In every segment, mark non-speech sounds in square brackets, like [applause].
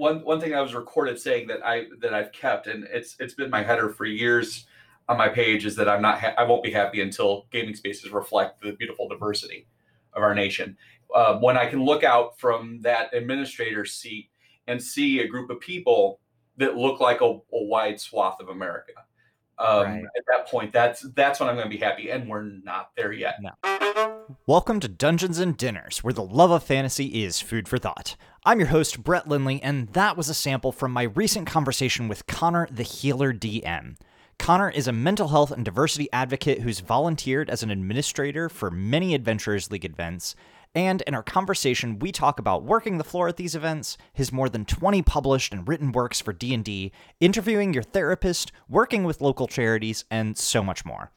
one one thing I was recorded saying that I that I've kept, and it's it's been my header for years on my page, is that I'm not ha- I won't be happy until gaming spaces reflect the beautiful diversity of our nation. Uh, when I can look out from that administrator's seat and see a group of people that look like a, a wide swath of America. Um, right. At that point, that's that's when I'm going to be happy, and we're not there yet. No. Welcome to Dungeons and Dinners, where the love of fantasy is food for thought. I'm your host, Brett Lindley, and that was a sample from my recent conversation with Connor, the Healer DM. Connor is a mental health and diversity advocate who's volunteered as an administrator for many Adventurers League events. And in our conversation, we talk about working the floor at these events, his more than 20 published and written works for D&D, interviewing your therapist, working with local charities, and so much more.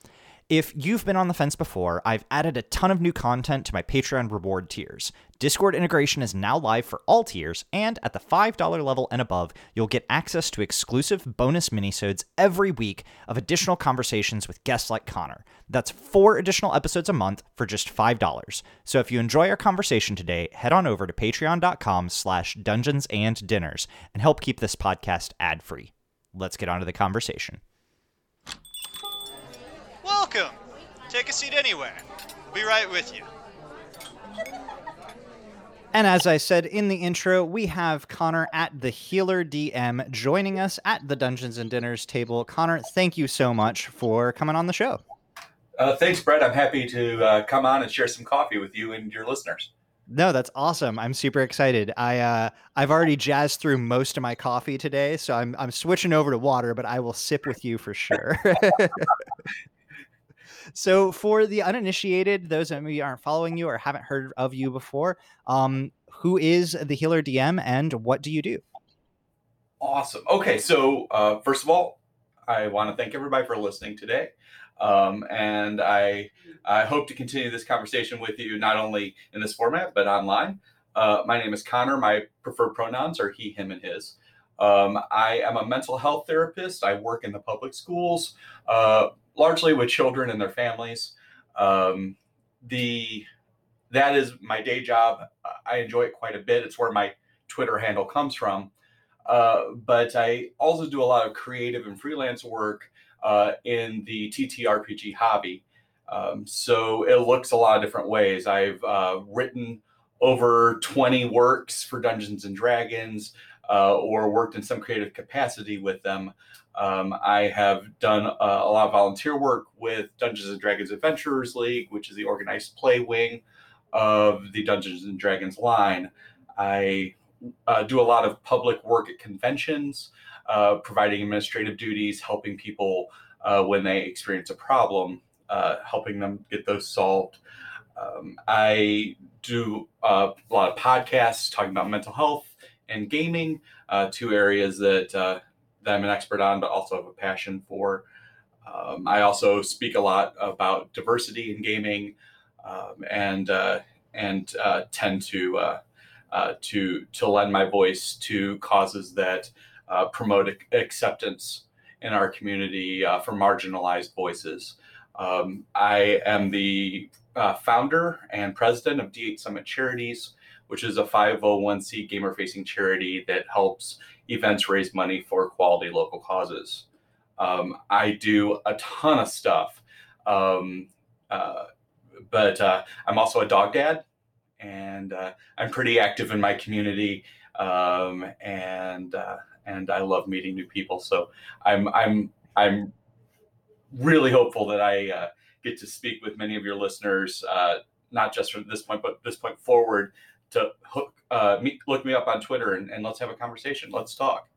If you've been on the fence before, I've added a ton of new content to my Patreon reward tiers. Discord integration is now live for all tiers, and at the $5 level and above, you'll get access to exclusive bonus minisodes every week of additional conversations with guests like Connor. That's four additional episodes a month for just $5. So if you enjoy our conversation today, head on over to patreon.com slash dungeons and dinners and help keep this podcast ad-free. Let's get on to the conversation. Welcome! Take a seat anywhere. We'll be right with you. And as I said in the intro, we have Connor at the Healer DM joining us at the Dungeons and Dinners table. Connor, thank you so much for coming on the show. Uh, thanks, Brett. I'm happy to uh, come on and share some coffee with you and your listeners. No, that's awesome. I'm super excited. I uh, I've already jazzed through most of my coffee today, so I'm I'm switching over to water, but I will sip with you for sure. [laughs] so for the uninitiated, those of you aren't following you or haven't heard of you before, um, who is the Healer DM and what do you do? Awesome. Okay, so uh, first of all, I want to thank everybody for listening today. Um, and I, I hope to continue this conversation with you not only in this format but online. Uh, my name is Connor. My preferred pronouns are he, him, and his. Um, I am a mental health therapist. I work in the public schools, uh, largely with children and their families. Um, the that is my day job. I enjoy it quite a bit. It's where my Twitter handle comes from. Uh, but I also do a lot of creative and freelance work uh, in the TTRPG hobby. Um, so it looks a lot of different ways. I've uh, written over 20 works for Dungeons and Dragons uh, or worked in some creative capacity with them. Um, I have done uh, a lot of volunteer work with Dungeons and Dragons Adventurers League, which is the organized play wing of the Dungeons and Dragons line. I uh, do a lot of public work at conventions, uh, providing administrative duties, helping people uh, when they experience a problem, uh, helping them get those solved. Um, I do a lot of podcasts talking about mental health and gaming, uh, two areas that that I'm an expert on, but also have a passion for. Um, I also speak a lot about diversity in gaming, um, and uh, and uh, tend to uh, uh to to lend my voice to causes that uh, promote acceptance in our community uh, for marginalized voices. Um, I am the founder and president of D8 Summit Charities, which is a 501c gamer facing charity that helps events raise money for quality local causes. Um, I do a ton of stuff, um, uh, but uh, I'm also a dog dad, and uh, I'm pretty active in my community, um, and uh, and I love meeting new people. So I'm I'm I'm really hopeful that I uh, get to speak with many of your listeners, uh, not just from this point, but this point forward, to hook uh, me, look me up on Twitter and, and let's have a conversation. Let's talk.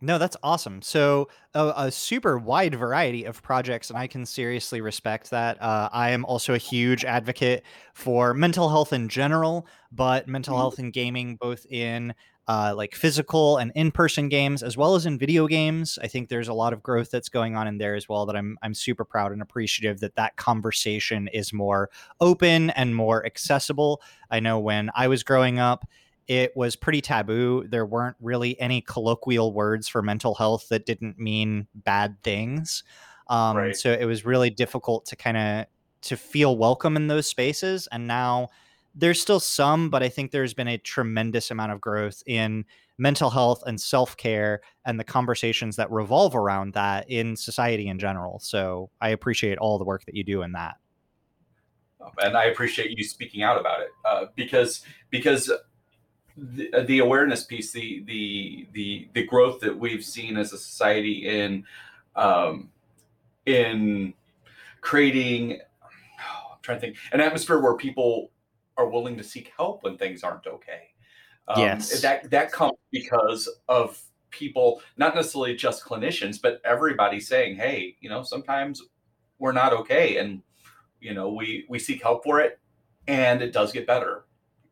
No, that's awesome. So a, a, super wide variety of projects, and I can seriously respect that. Uh, I am also a huge advocate for mental health in general, but mental mm-hmm. health and gaming, both in uh, like physical and in-person games as well as in video games. I think there's a lot of growth that's going on in there as well that I'm I'm super proud and appreciative that that conversation is more open and more accessible. I know when I was growing up, it was pretty taboo. There weren't really any colloquial words for mental health that didn't mean bad things. Um, right. So it was really difficult to kind of to feel welcome in those spaces. And now there's still some, but I think there's been a tremendous amount of growth in mental health and self care and the conversations that revolve around that in society in general. So I appreciate all the work that you do in that. And I appreciate you speaking out about it uh, because because the, uh, the awareness piece, the the the the growth that we've seen as a society in um, in creating, oh, I'm trying to think, an atmosphere where people are willing to seek help when things aren't okay. Um, yes, that that comes because of people, not necessarily just clinicians, but everybody saying, "Hey, you know, sometimes we're not okay," and you know, we we seek help for it, and it does get better.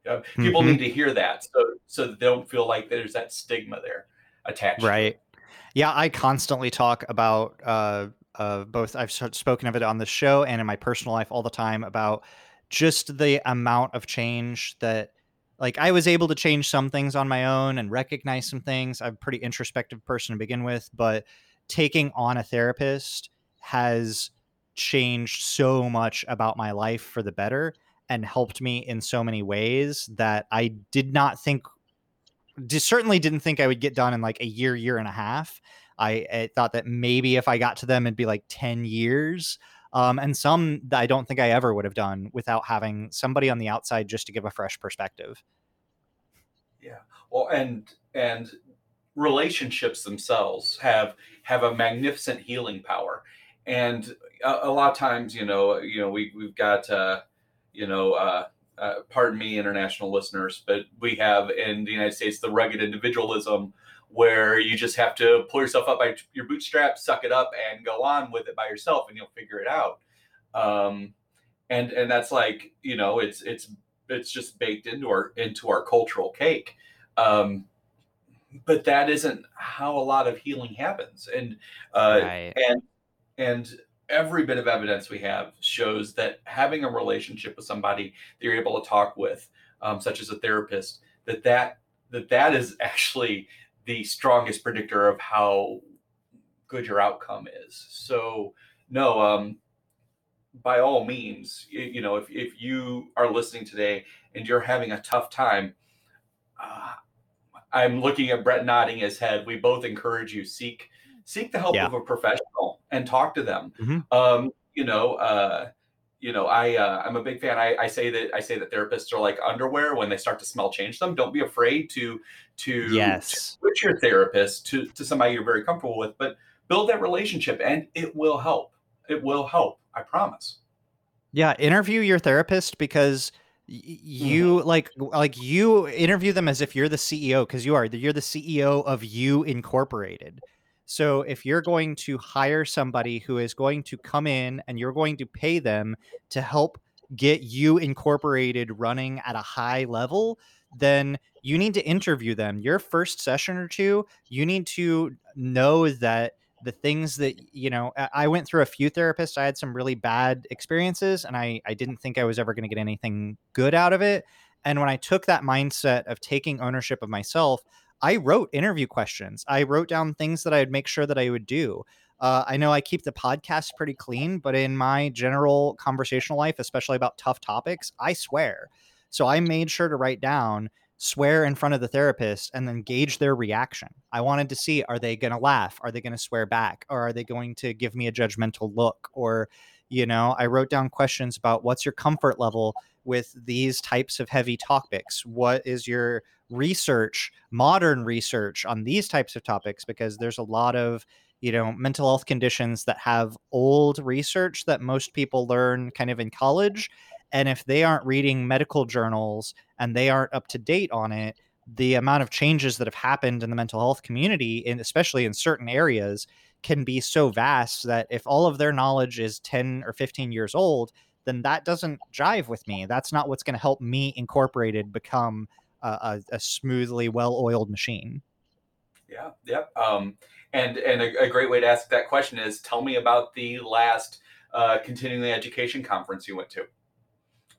Uh, people mm-hmm. need to hear that so so they don't feel like there's that stigma there attached. Right. Yeah, I constantly talk about uh, uh, both. I've spoken of it on the show and in my personal life all the time about just the amount of change that like I was able to change some things on my own and recognize some things. I'm a pretty introspective person to begin with, but taking on a therapist has changed so much about my life for the better and helped me in so many ways that I did not think certainly didn't think I would get done in like a year, year and a half. I, I thought that maybe if I got to them, it'd be like 10 years. Um, and some that I don't think I ever would have done without having somebody on the outside just to give a fresh perspective. Yeah. Well, and, and relationships themselves have, have a magnificent healing power. And a, a lot of times, you know, you know, we, we've got, uh, you know, uh, uh, pardon me, international listeners, but we have in the United States the rugged individualism where you just have to pull yourself up by your bootstraps, suck it up, and go on with it by yourself, and you'll figure it out. Um, and and that's like you know it's it's it's just baked into our into our cultural cake. Um, but that isn't how a lot of healing happens, and uh, right. and and every bit of evidence we have shows that having a relationship with somebody that you're able to talk with, um, such as a therapist, that that that that is [laughs] actually the strongest predictor of how good your outcome is. So no, um, by all means, you know, if if you are listening today and you're having a tough time. Uh, I'm looking at Brett nodding his head. We both encourage you seek seek the help yeah. of a professional and talk to them. Mm-hmm. Um, you know, uh, you know, I uh, I'm a big fan. I, I say that I say that therapists are like underwear. When they start to smell, change them. Don't be afraid to to yes to switch your therapist to to somebody you're very comfortable with, but build that relationship, and it will help. It will help. I promise. Yeah, interview your therapist because you mm-hmm. like like you interview them as if you're the CEO because you are you're the CEO of you incorporated so if you're going to hire somebody who is going to come in and you're going to pay them to help get you incorporated running at a high level, then you need to interview them. Your first session or two, you need to know that the things that you know i went through a few therapists i had some really bad experiences and i i didn't think i was ever going to get anything good out of it and when i took that mindset of taking ownership of myself I wrote interview questions. I wrote down things that I would make sure that I would do. Uh, I know I keep the podcast pretty clean, but in my general conversational life, especially about tough topics, I swear. So I made sure to write down swear in front of the therapist and then gauge their reaction. I wanted to see are they going to laugh? Are they going to swear back? Or are they going to give me a judgmental look? Or, you know, I wrote down questions about what's your comfort level with these types of heavy topics? What is your research, modern research on these types of topics? Because there's a lot of you know mental health conditions that have old research that most people learn kind of in college and if they aren't reading medical journals and they aren't up to date on it the amount of changes that have happened in the mental health community and especially in certain areas can be so vast that if all of their knowledge is 10 or 15 years old then that doesn't jive with me. That's not what's going to help me incorporated become a, a, smoothly well-oiled machine. Yeah, yeah. Um, and and a, a, great way to ask that question is tell me about the last uh, continuing education conference you went to.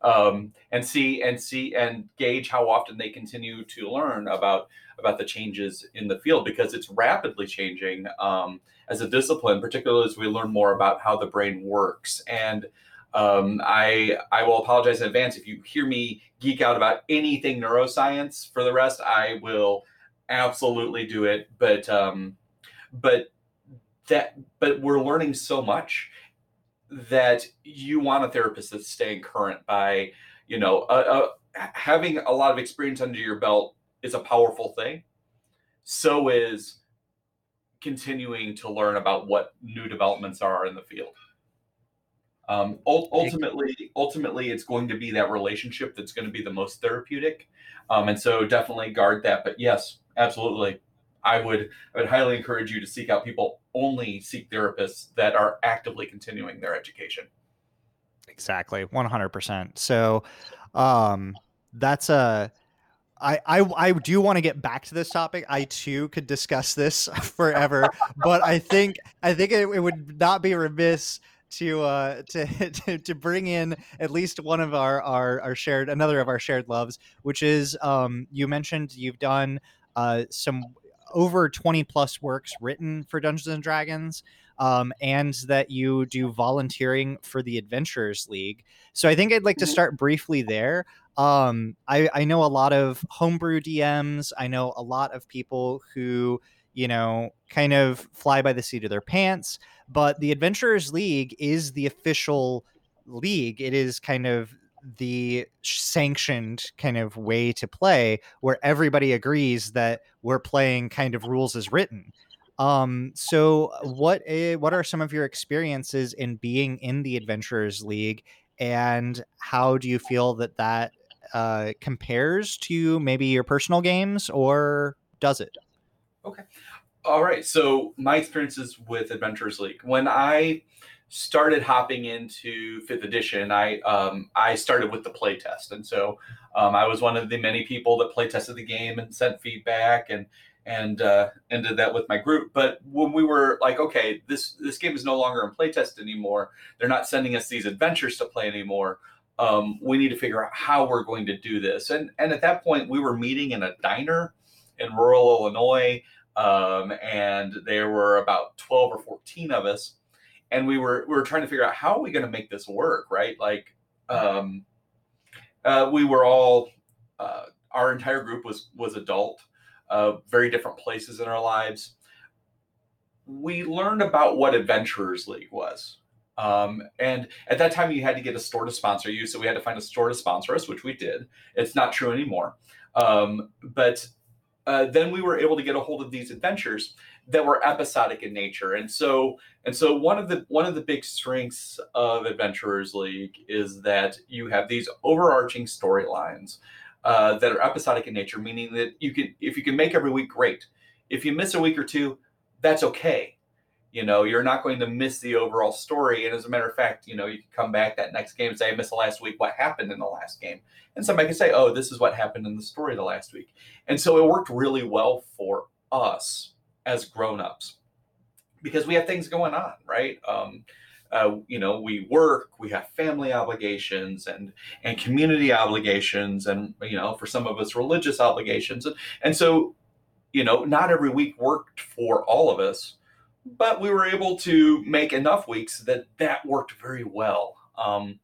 Um, and see and see and gauge how often they continue to learn about about the changes in the field because it's rapidly changing um, as a discipline, particularly as we learn more about how the brain works. And Um, I I will apologize in advance if you hear me geek out about anything neuroscience. For the rest, I will absolutely do it. But um, but that but we're learning so much that you want a therapist that's staying current by you know having a lot of experience under your belt is a powerful thing so is continuing to learn about what new developments are in the field um, ultimately ultimately it's going to be that relationship that's going to be the most therapeutic um, and so definitely guard that but yes absolutely I would I would highly encourage you to seek out people only seek therapists that are actively continuing their education. Exactly, one hundred percent. So, um, that's a. I, I, I do want to get back to this topic. I too could discuss this [laughs] forever, but I think I think it, it would not be remiss to uh [laughs] to, to to bring in at least one of our our, our shared another of our shared loves, which is um you mentioned you've done uh some over 20 plus works written for Dungeons and Dragons, um, and that you do volunteering for the Adventurers League. So I think I'd like to mm-hmm. start briefly there. Um, I, I know a lot of homebrew DMs. I know a lot of people who, you know, kind of fly by the seat of their pants. But the Adventurers League is the official league. It is kind of the sanctioned kind of way to play where everybody agrees that we're playing kind of rules as written. Um, so what uh, what are some of your experiences in being in the Adventurers League, and how do you feel that that uh, compares to maybe your personal games, or does it? Okay, all right. So my experiences with Adventures League when I started hopping into fifth edition, I um, I started with the playtest, and so um, I was one of the many people that play tested the game and sent feedback and and uh, and did that with my group. But when we were like, okay, this this game is no longer in playtest anymore. They're not sending us these adventures to play anymore. Um, we need to figure out how we're going to do this. And and at that point, we were meeting in a diner in rural Illinois, um, and there were about twelve or fourteen of us and we were we were trying to figure out how are we going to make this work, right? Like, um, uh, we were all uh, our entire group was was adult, uh, very different places in our lives. We learned about what Adventurers League was. Um, and at that time, you had to get a store to sponsor you. So we had to find a store to sponsor us, which we did. It's not true anymore. Um, but uh, then we were able to get a hold of these adventures that were episodic in nature. And so and so one of the one of the big strengths of Adventurers League is that you have these overarching storylines uh, that are episodic in nature, meaning that you can if you can make every week, great. If you miss a week or two, that's okay. You know, you're not going to miss the overall story. And as a matter of fact, you know, you can come back that next game and say, I missed the last week. What happened in the last game? And somebody can say, oh, this is what happened in the story the last week. And so it worked really well for us as grown-ups because we have things going on right um, uh, you know we work we have family obligations and and community obligations and you know for some of us religious obligations and, and so you know not every week worked for all of us but we were able to make enough weeks that that worked very well um,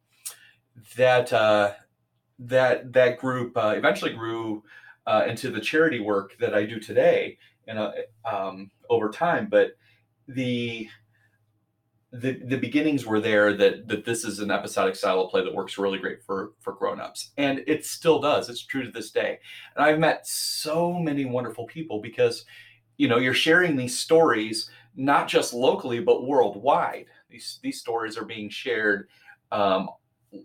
that uh, that that group uh, eventually grew uh, into the charity work that I do today and um, over time. But the the the beginnings were there that that this is an episodic style of play that works really great for for grown-ups and it still does it's true to this day and i've met so many wonderful people because you know you're sharing these stories not just locally but worldwide these these stories are being shared um,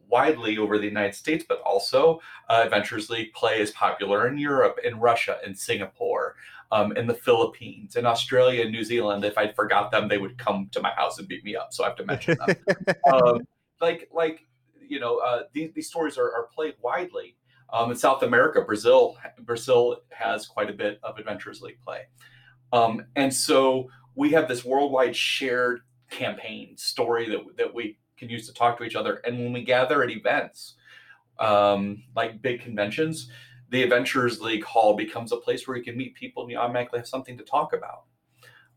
widely over the United States, but also uh, Adventurers League play is popular in Europe, in Russia, in Singapore, um, in the Philippines, in Australia, and New Zealand. If I forgot them, they would come to my house and beat me up. So I have to mention them. [laughs] um, like, like you know, uh, these, these stories are, are played widely. Um, in South America, Brazil, Brazil has quite a bit of Adventures League play, um, and so we have this worldwide shared campaign story that that we can use to talk to each other. And when we gather at events, um, like big conventions, the Adventurers League Hall becomes a place where you can meet people and you automatically have something to talk about.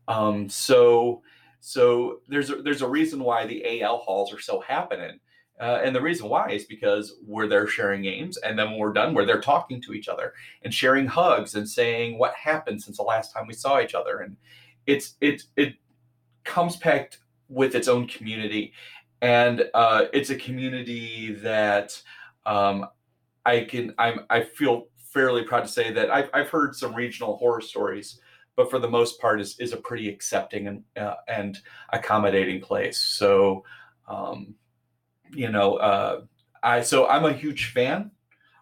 Um, so, so there's a, there's a reason why the AL halls are so happening. Uh, and the reason why is because we're there sharing games, and then when we're done, we're there talking to each other and sharing hugs and saying what happened since the last time we saw each other. And it's it it comes packed with its own community, and uh, it's a community that um, I can I'm I feel fairly proud to say that I've I've heard some regional horror stories but for the most part is is a pretty accepting and uh, and accommodating place. So, um, you know, uh, I so I'm a huge fan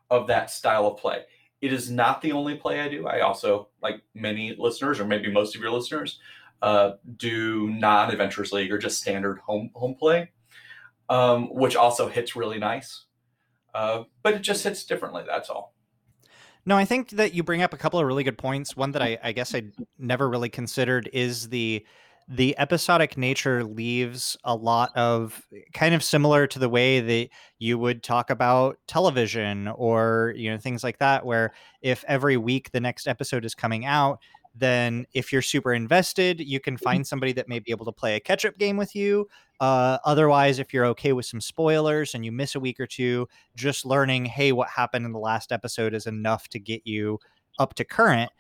of that style of play. It is not the only play I do. I also, like many listeners, or maybe most of your listeners, uh, do non-adventures league or just standard home home play, um, which also hits really nice. Uh, but it just hits differently. That's all. No, I think that you bring up a couple of really good points. One that I, I guess I never really considered is the the episodic nature leaves a lot of kind of similar to the way that you would talk about television or you know things like that where if every week the next episode is coming out then if you're super invested, you can find somebody that may be able to play a catch up game with you. Uh, otherwise, if you're okay with some spoilers and you miss a week or two, just learning, hey, what happened in the last episode is enough to get you up to current.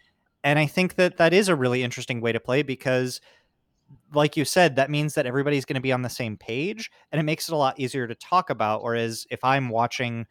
And I think that that is a really interesting way to play because, like you said, that means that everybody's going to be on the same page and it makes it a lot easier to talk about. Whereas if I'm watching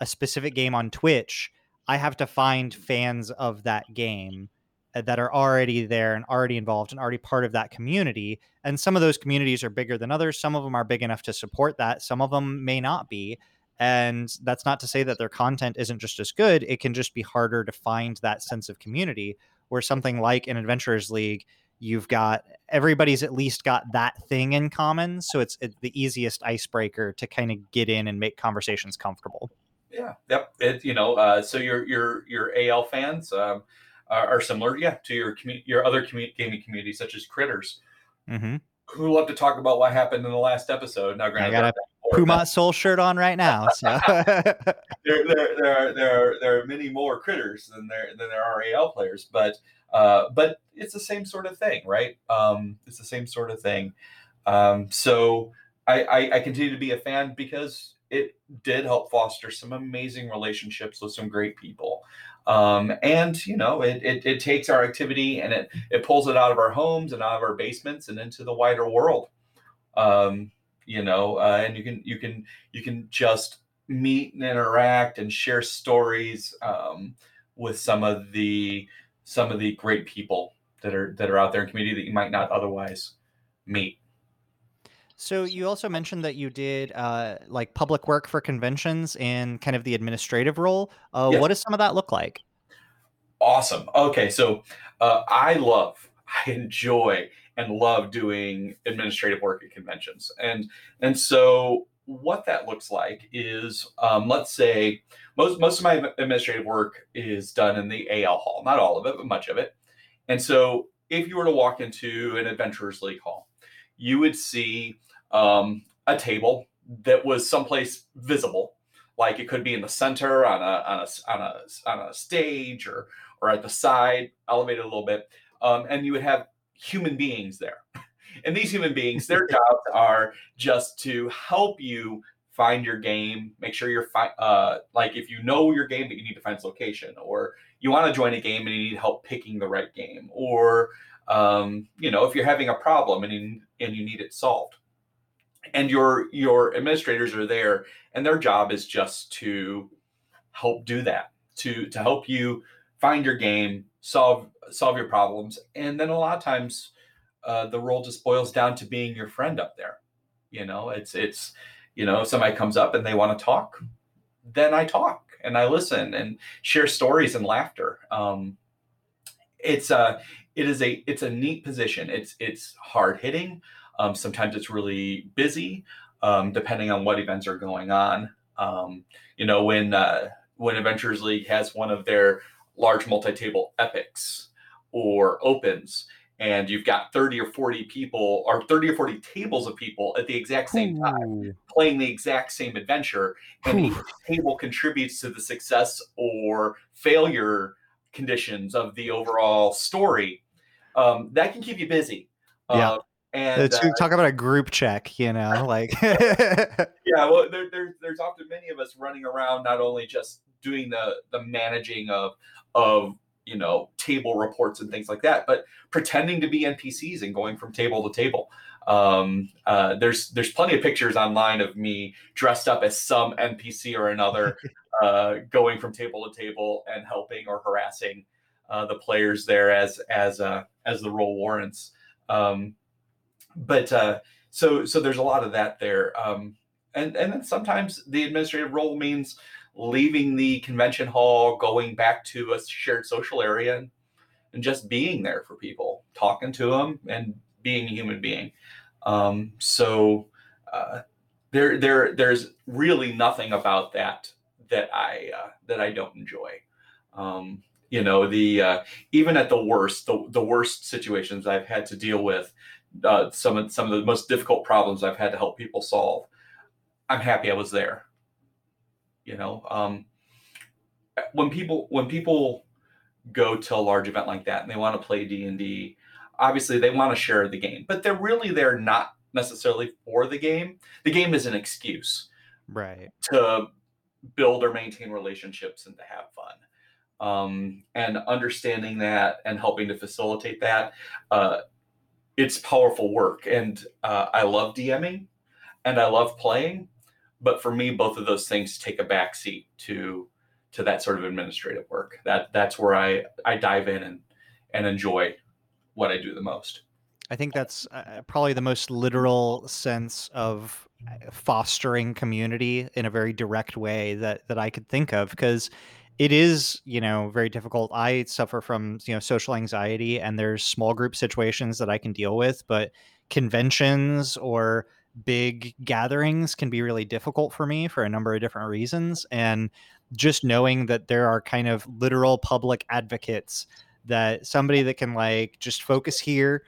a specific game on Twitch, I have to find fans of that game uh, that are already there and already involved and already part of that community. And some of those communities are bigger than others. Some of them are big enough to support that. Some of them may not be. And that's not to say that their content isn't just as good. It can just be harder to find that sense of community where something like an Adventurers League, you've got everybody's at least got that thing in common. So it's, it's the easiest icebreaker to kind of get in and make conversations comfortable. Yeah. Yep. It, you know, uh, so your, your, your AL fans, um, are, are similar, yeah, to your commu- your other commu- gaming communities, such as Critters, mm-hmm. who love to talk about what happened in the last episode. Now, granted, I got a Pumat Sol shirt on right now. [laughs] So there, there, there, are, there, are, there are many more Critters than there than there are AL players, but uh, but it's the same sort of thing, right? Um, it's the same sort of thing. Um, so I, I, I continue to be a fan because it did help foster some amazing relationships with some great people. Um, and you know, it, it, it takes our activity and it it pulls it out of our homes and out of our basements and into the wider world. Um, you know, uh, and you can you can you can just meet and interact and share stories um, with some of the some of the great people that are that are out there in community that you might not otherwise meet. So you also mentioned that you did uh, like public work for conventions and kind of the administrative role. Uh, yes. What does some of that look like? Awesome. Okay, so uh, I love, I enjoy, and love doing administrative work at conventions, and and so what that looks like is, um, let's say, most most of my administrative work is done in the AL hall, not all of it, but much of it, and so if you were to walk into an Adventurers League hall, you would see um, a table that was someplace visible, like it could be in the center on a on a on a, on a stage or or at the side, elevated a little bit, um, and you would have human beings there. And these human beings, their jobs are just to help you find your game, make sure you're fi- uh, like if you know your game, but you need to find its location, or you want to join a game and you need help picking the right game, or um, you know if you're having a problem and you, and you need it solved. And your your administrators are there and their job is just to help do that to to help you find your game solve solve your problems and then a lot of times uh, the role just boils down to being your friend up there. You know it's it's you know somebody comes up and they want to talk then i talk and i listen and share stories and laughter. Um, it's a it is a it's a neat position. It's it's hard hitting. Um, sometimes it's really busy, um, depending on what events are going on. Um, you know, when uh, when Adventurers League has one of their large multi-table epics or opens, and you've got 30 or 40 people or 30 or 40 tables of people at the exact same Ooh. time playing the exact same adventure and each table contributes to the success or failure conditions of the overall story um, that can keep you busy yeah. Uh, And uh, talk about a group check, you know, [laughs] like [laughs] yeah, well, there, there, there's often many of us running around, not only just doing the the managing of of you know table reports and things like that, but pretending to be NPCs and going from table to table. Um, uh, there's there's plenty of pictures online of me dressed up as some NPC or another, [laughs] uh, going from table to table and helping or harassing uh, the players there as as uh, as the role warrants. Um, but uh, so so there's a lot of that there. Um, and and then sometimes the administrative role means leaving the convention hall, going back to a shared social area, and, just being there for people, talking to them, and being a human being. Um, so uh, there there there's really nothing about that that I uh, that I don't enjoy. Um, you know the uh, even at the worst the, the worst situations I've had to deal with uh, some of some of the most difficult problems I've had to help people solve. I'm happy I was there. You know, um, when people when people go to a large event like that and they want to play D and D, obviously they want to share the game, but they're really there not necessarily for the game. The game is an excuse right. to build or maintain relationships and to have fun. Um, and understanding that and helping to facilitate that, uh, it's powerful work. And uh, I love DMing and I love playing, but for me, both of those things take a backseat to to that sort of administrative work. That that's where I I dive in and and enjoy what I do the most. I think that's uh, probably the most literal sense of uh, fostering community in a very direct way that that I could think of because it is you know very difficult i suffer from you know social anxiety and there's small group situations that i can deal with but conventions or big gatherings can be really difficult for me for a number of different reasons and just knowing that there are kind of literal public advocates that somebody that can like just focus here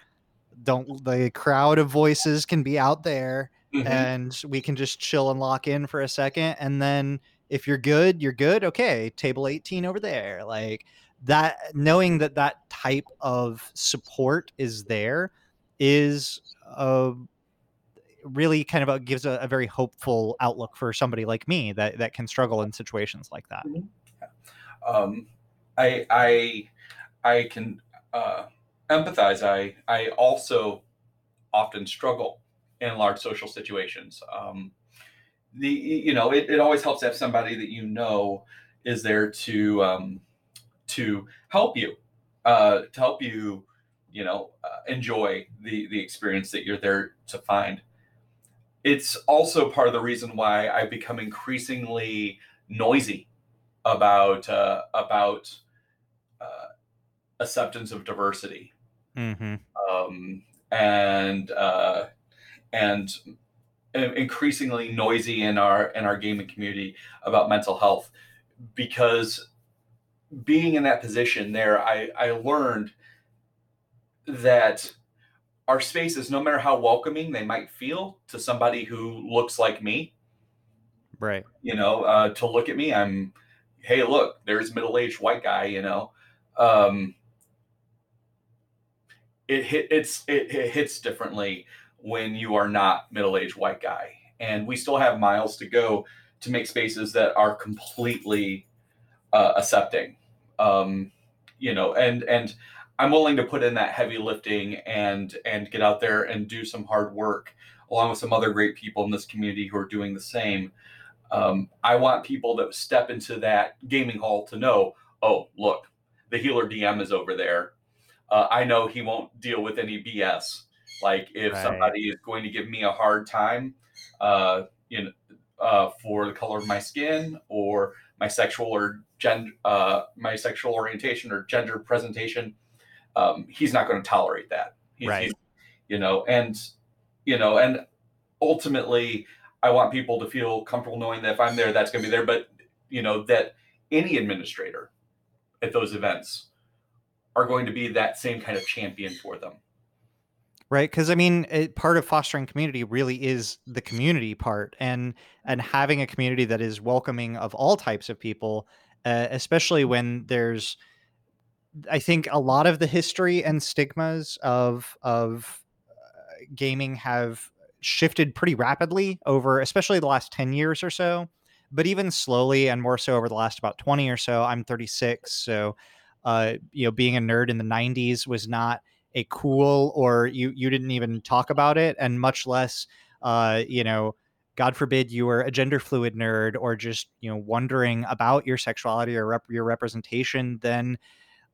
don't the crowd of voices can be out there Mhm. and we can just chill and lock in for a second and then if you're good you're good okay table 18 over there like that knowing that that type of support is there is a really kind of a, gives a, a very hopeful outlook for somebody like me that that can struggle in situations like that um, I I I can uh, empathize. I I also often struggle in large social situations. Um, the you know it, it always helps to have somebody that you know is there to um, to help you uh, to help you you know uh, enjoy the the experience that you're there to find. It's also part of the reason why I've become increasingly noisy about uh, about uh, acceptance of diversity mm-hmm. um, and uh, and increasingly noisy in our in our gaming community about mental health because being in that position there I, I learned that our spaces no matter how welcoming they might feel to somebody who looks like me right you know, uh, to look at me, I'm, hey, look, there's middle-aged white guy, you know. Um, it hit it's it, it hits differently when you are not middle-aged white guy, and we still have miles to go to make spaces that are completely uh, accepting. Um, you know, and and I'm willing to put in that heavy lifting and and get out there and do some hard work along with some other great people in this community who are doing the same um, I want people that step into that gaming hall to know, oh, look, the healer DM is over there. Uh, I know he won't deal with any BS. Like if Right. somebody is going to give me a hard time, uh, you know, uh, for the color of my skin or my sexual or gender, uh, my sexual orientation or gender presentation, um, he's not going to tolerate that. He's, Right. he's- you know, and you know, and ultimately, I want people to feel comfortable knowing that if I'm there, that's going to be there. But you know that any administrator at those events are going to be that same kind of champion for them. right because i mean it, part of fostering community really is the community part and and having a community that is welcoming of all types of people uh, especially when there's i think a lot of the history and stigmas of of uh, gaming have shifted pretty rapidly over, especially the last 10 years or so, but even slowly and more so over the last about 20 or so. I'm 36. So, uh, you know, being a nerd in the 90s was not a cool or you, you didn't even talk about it and much less, uh, you know, God forbid you were a gender fluid nerd or just, you know, wondering about your sexuality or rep- your representation, then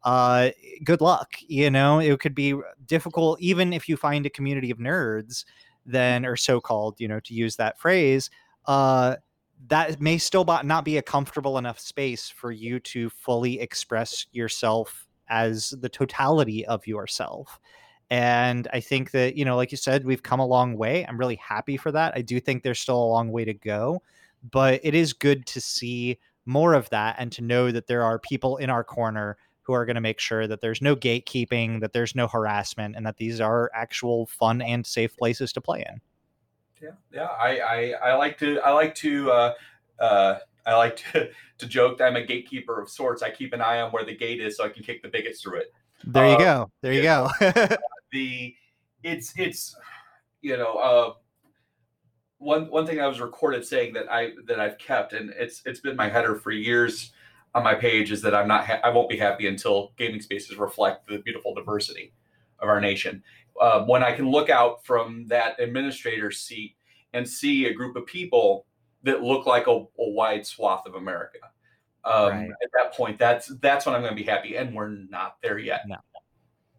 uh, good luck. You know, it could be difficult, even if you find a community of nerds, then, or so called, you know, to use that phrase, uh, that may still not be a comfortable enough space for you to fully express yourself as the totality of yourself. And I think that, you know, like you said, we've come a long way. I'm really happy for that. I do think there's still a long way to go, but it is good to see more of that and to know that there are people in our corner who are going to make sure that there's no gatekeeping, that there's no harassment, and that these are actual fun and safe places to play in. Yeah, yeah. I I, I like to I like to uh, uh, I like to to joke that I'm a gatekeeper of sorts. I keep an eye on where the gate is so I can kick the bigots through it. There you uh, go. There you, you go. [laughs] the it's it's you know uh, one one thing I was recorded saying that I that I've kept and it's it's been my header for years on my page is that I'm not ha- I won't be happy until gaming spaces reflect the beautiful diversity of our nation. Uh, when I can look out from that administrator seat and see a group of people that look like a, a wide swath of America. Um, right. At that point, that's that's when I'm going to be happy, and we're not there yet. No.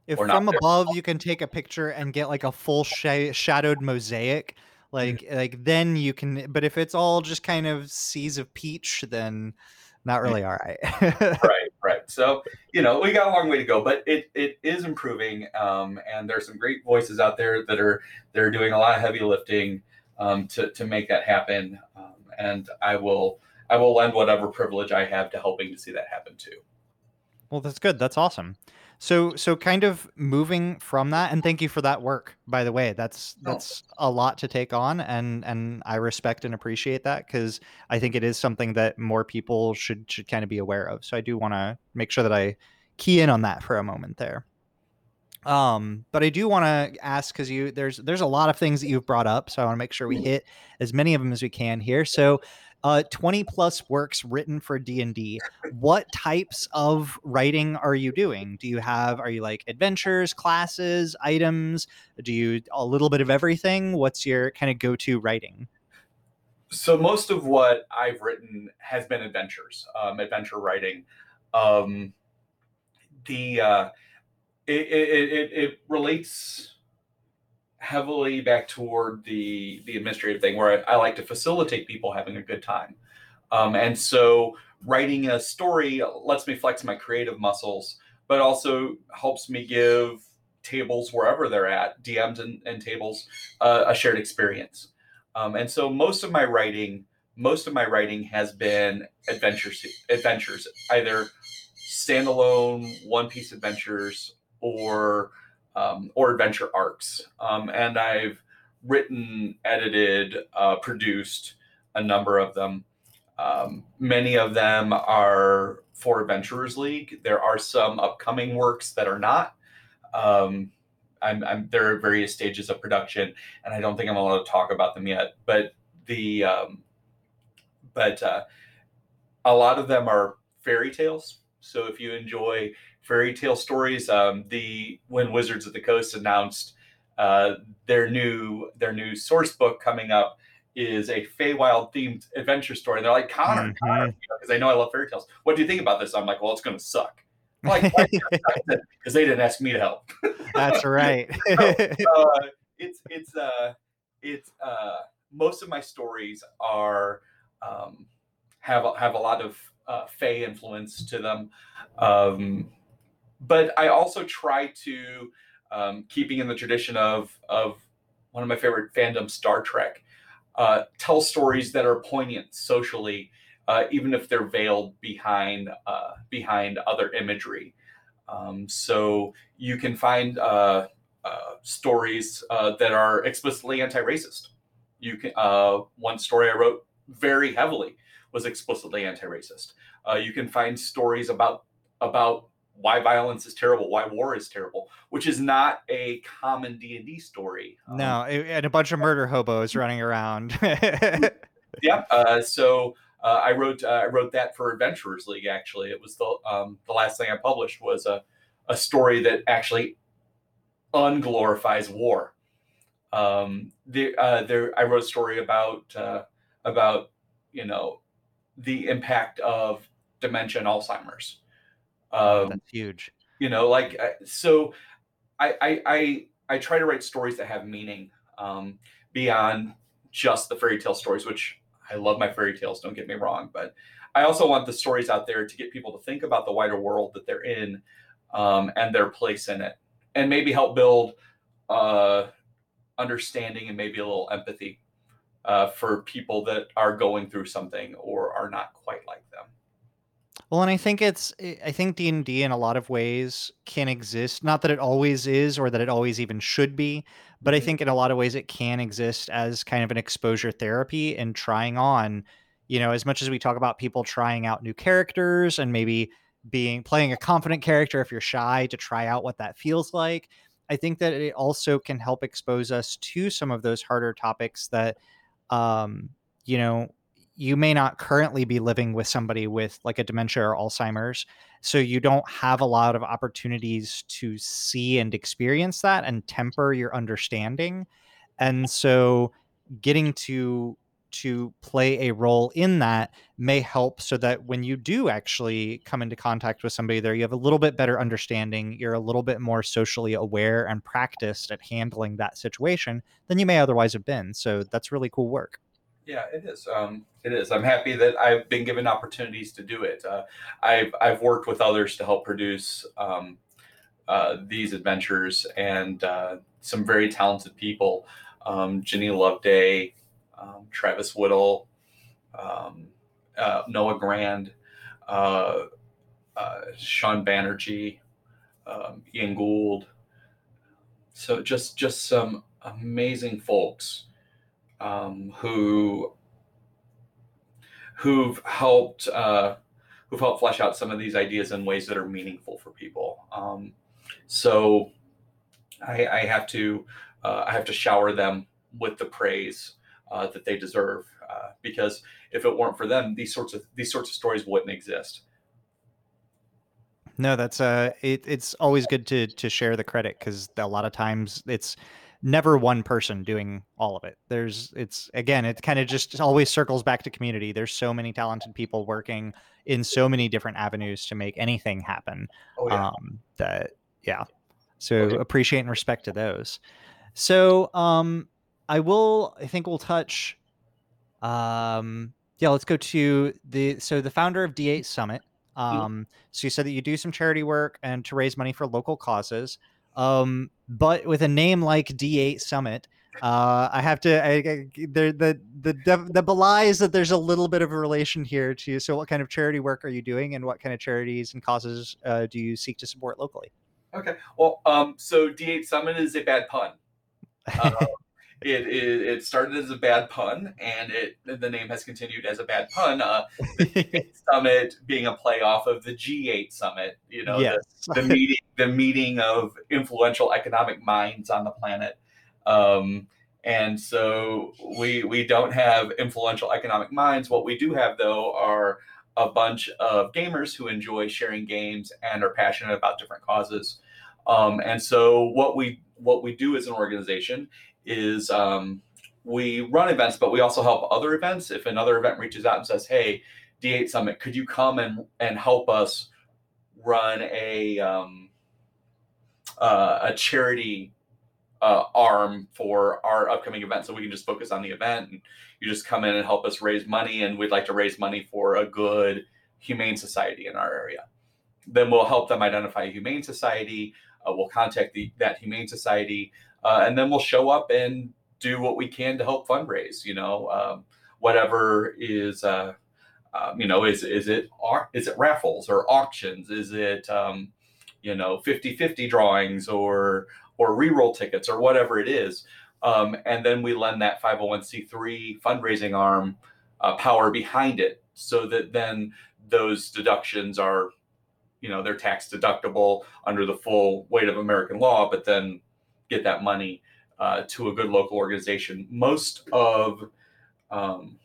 If we're from above you can take a picture and get like a full sh- shadowed mosaic, like mm-hmm. like then you can. But if it's all just kind of seas of peach, then not really all right. [laughs] right, right. So you know we got a long way to go, but it it is improving, um, and there's some great voices out there that are they're doing a lot of heavy lifting um, to to make that happen, um, and I will I will lend whatever privilege I have to helping to see that happen too. Well, that's good. That's awesome. So so kind of moving from that and thank you for that work by the way. That's that's a lot to take on and and I respect and appreciate that cuz I think it is something that more people should should kind of be aware of. So I do want to make sure that I key in on that for a moment there. Um, but I do want to ask because you there's there's a lot of things that you've brought up, so I want to make sure we mm. hit as many of them as we can here. So uh, 20 plus works written for d&d what types of writing are you doing? Do you have are you like adventures classes items? Do you a little bit of everything? What's your kind of go-to writing? So most of what i've written has been adventures um, adventure writing. Um, the uh, it, it, it, it relates heavily back toward the the administrative thing where I, I like to facilitate people having a good time. Um, and so writing a story lets me flex my creative muscles but also helps me give tables wherever they're at dms and, and tables uh, a shared experience. Um, and so most of my writing most of my writing has been adventures adventures either standalone one piece adventures or um, or adventure arcs. Um, and I've written, edited, uh, produced a number of them. Um, many of them are for Adventurers League. There are some upcoming works that are not. Um, I'm, I'm, there are various stages of production, and I don't think I'm allowed to talk about them yet. But the um, but uh, a lot of them are fairy tales. So if you enjoy fairy tale stories. Um, the when Wizards of the Coast announced uh, their new their new source book coming up is a Feywild themed adventure story. And they're like, Connor, mm-hmm. Connor, because you know, they know I love fairy tales. What do you think about this? I'm like, well, it's going to suck. Like, because [laughs] [laughs] they didn't ask me to help. That's [laughs] right. so, uh, it's it's uh it's uh most of my stories are um have have a lot of uh, Fey influence to them. Um, but I also try to, um, keeping in the tradition of of one of my favorite fandom, Star Trek, uh, tell stories that are poignant socially, uh, even if they're veiled behind uh, behind other imagery. Um, so you can find uh, uh, stories uh, that are explicitly anti-racist. You can one story I wrote very heavily was explicitly anti-racist. you can find stories about about why violence is terrible, why war is terrible, which is not a common D and D story. Um, no, and a bunch of murder hobos running around. [laughs] yeah. Uh, so uh, I wrote uh, I wrote that for Adventurers League. Actually, it was the um, the last thing I published was a a story that actually unglorifies war. Um, there, uh, there, I wrote a story about uh, about you know the impact of dementia and Alzheimer's. Um, That's huge. You know, like uh, so, I, I I I try to write stories that have meaning um, beyond just the fairy tale stories, which I love my fairy tales. Don't get me wrong, but I also want the stories out there to get people to think about the wider world that they're in um, and their place in it, and maybe help build uh, understanding and maybe a little empathy uh, for people that are going through something or are not quite. Well, and I think it's I think D and D in a lot of ways can exist. Not that it always is, or that it always even should be, but I mm-hmm. think in a lot of ways it can exist as kind of an exposure therapy and trying on. You know, as much as we talk about people trying out new characters and maybe being playing a confident character if you're shy to try out what that feels like. I think that it also can help expose us to some of those harder topics that, um, you know, you may not currently be living with somebody with like a dementia or Alzheimer's. So you don't have a lot of opportunities to see and experience that and temper your understanding. And so getting to to play a role in that may help so that when you do actually come into contact with somebody there you have a little bit better understanding you're a little bit more socially aware and practiced at handling that situation than you may otherwise have been so that's really cool work yeah it is um, it is. I'm happy that i've been given opportunities to do it. Uh, I've, I've worked with others to help produce um, uh, these adventures and uh, some very talented people. Um, Jenny Loveday, um, Travis Whittle, um, uh, Noah Grand, uh, uh, Sean Banerjee, um, Ian Gould. So just just some amazing folks um, who who've helped uh, who've helped flesh out some of these ideas in ways that are meaningful for people. Um, so I, I, have to uh, I have to shower them with the praise uh, that they deserve. Uh, because if it weren't for them, these sorts of these sorts of stories wouldn't exist. No, that's uh, it, it's always good to to share the credit because a lot of times it's never one person doing all of it. There's it's again, it kind of just always circles back to community. There's so many talented people working in so many different avenues to make anything happen. Oh, yeah. Um, that yeah. So okay. appreciate and respect to those. So um I will. I think we'll touch. Um, yeah, let's go to the so the founder of D8 Summit. Mm-hmm. Um, so you said that you do some charity work and to raise money for local causes. Um, but with a name like D8 Summit, uh, I have to. I, I, there, the the the belies that there's a little bit of a relation here to. So, what kind of charity work are you doing, and what kind of charities and causes uh, do you seek to support locally? Okay. Well, um, so D8 Summit is a bad pun. Uh, [laughs] it, it, it started as a bad pun, and it the name has continued as a bad pun. Uh, the [laughs] summit being a play off of the G8 summit, you know, yes. the, the, meeting the meeting of influential economic minds on the planet. Um, and so we we don't have influential economic minds. What we do have though are a bunch of gamers who enjoy sharing games and are passionate about different causes. Um, and so what we what we do as an organization is um, we run events, but we also help other events. If another event reaches out and says, "Hey, D8 Summit, could you come and and help us run a um, uh, a charity uh, arm for our upcoming event, so we can just focus on the event and you just come in and help us raise money, and we'd like to raise money for a good humane society in our area." Then we'll help them identify a humane society. Uh, we'll contact the, that humane society uh, and then we'll show up and do what we can to help fundraise. You know, um, whatever is. Uh, um, you know, is is it is it raffles or auctions? Is it um, you know 50-50 drawings or or reroll tickets or whatever it is? Um, and then we lend that 501c3 fundraising arm uh, power behind it, so that then those deductions are you know they're tax deductible under the full weight of American law, but then get that money uh, to a good local organization. Most of um,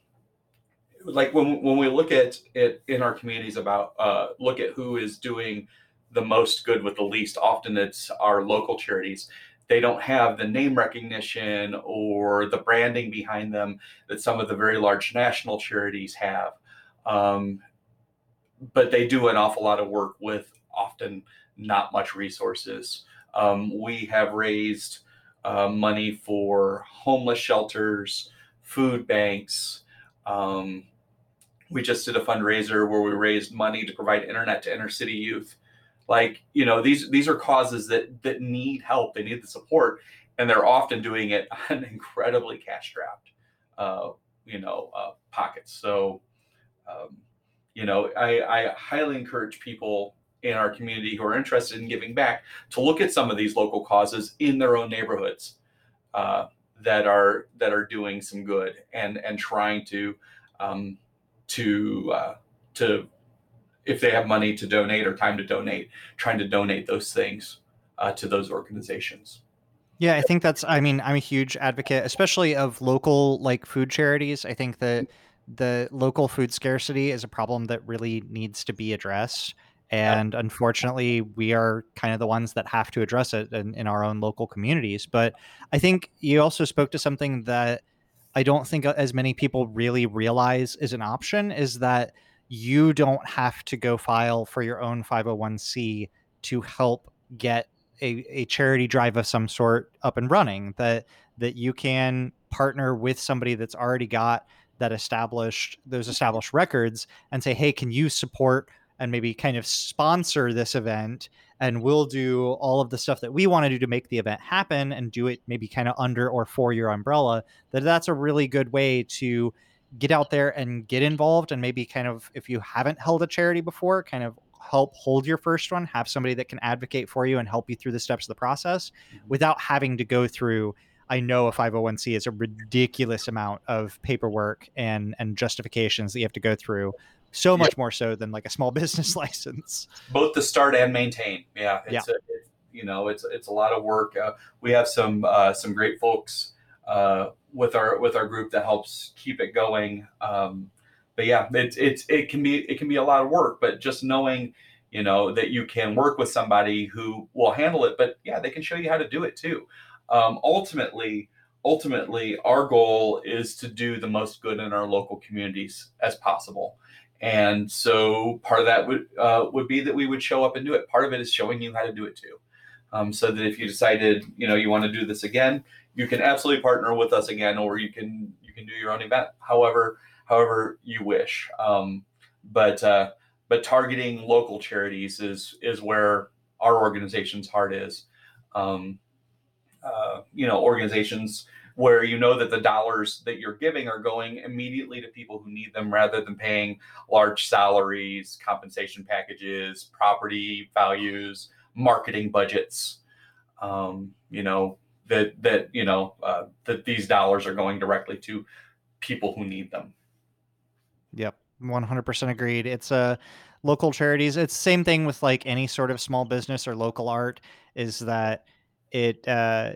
like when when we look at it in our communities about uh, look at who is doing the most good with the least. Often it's our local charities. They don't have the name recognition or the branding behind them that some of the very large national charities have. Um, but they do an awful lot of work with often not much resources. Um, we have raised uh, money for homeless shelters, food banks. Um, we just did a fundraiser where we raised money to provide internet to inner city youth. Like you know, these these are causes that that need help. They need the support, and they're often doing it [laughs] on incredibly cash strapped, uh, you know, uh, pockets. So, um, you know, I, I highly encourage people in our community who are interested in giving back to look at some of these local causes in their own neighborhoods uh, that are that are doing some good and and trying to um, to uh, to if they have money to donate or time to donate, trying to donate those things uh, to those organizations. Yeah, I think that's. I mean, I'm a huge advocate, especially of local like food charities. I think that the local food scarcity is a problem that really needs to be addressed. And unfortunately, we are kind of the ones that have to address it in, in our own local communities. But I think you also spoke to something that I don't think uh, as many people really realize is an option is that you don't have to go file for your own 501c to help get a, a charity drive of some sort up and running that that you can partner with somebody that's already got that established those mm-hmm. established records and say hey can you support and maybe kind of sponsor this event and we'll do all of the stuff that we want to do to make the event happen and do it maybe kind of under or for your umbrella that that's a really good way to get out there and get involved and maybe kind of if you haven't held a charity before kind of help hold your first one have somebody that can advocate for you and help you through the steps of the process mm-hmm. without having to go through I know a 501c is a ridiculous amount of paperwork and and justifications that you have to go through so much yep. more so than like a small [laughs] business license both to start and maintain yeah it's yeah. A, it's, you know it's it's a lot of work uh, we have some uh, some great folks uh, with our with our group that helps keep it going. Um, but yeah, it's it's it can be it can be a lot of work, but just knowing you know that you can work with somebody who will handle it, but yeah, they can show you how to do it too. Um, ultimately, ultimately, our goal is to do the most good in our local communities as possible. And so part of that would uh, would be that we would show up and do it. Part of it is showing you how to do it too. Um, so that if you decided, you know, you want to do this again, you can absolutely partner with us again, or you can you can do your own event, however however you wish. Um, but uh, but targeting local charities is is where our organization's heart is. Um, uh, you know, organizations where you know that the dollars that you're giving are going immediately to people who need them rather than paying large salaries, compensation packages, property values, marketing budgets. Um, you know, that that you know uh, that these dollars are going directly to people who need them. Yep, one hundred percent agreed. It's a uh, local charities. It's same thing with like any sort of small business or local art. Is that it? Uh,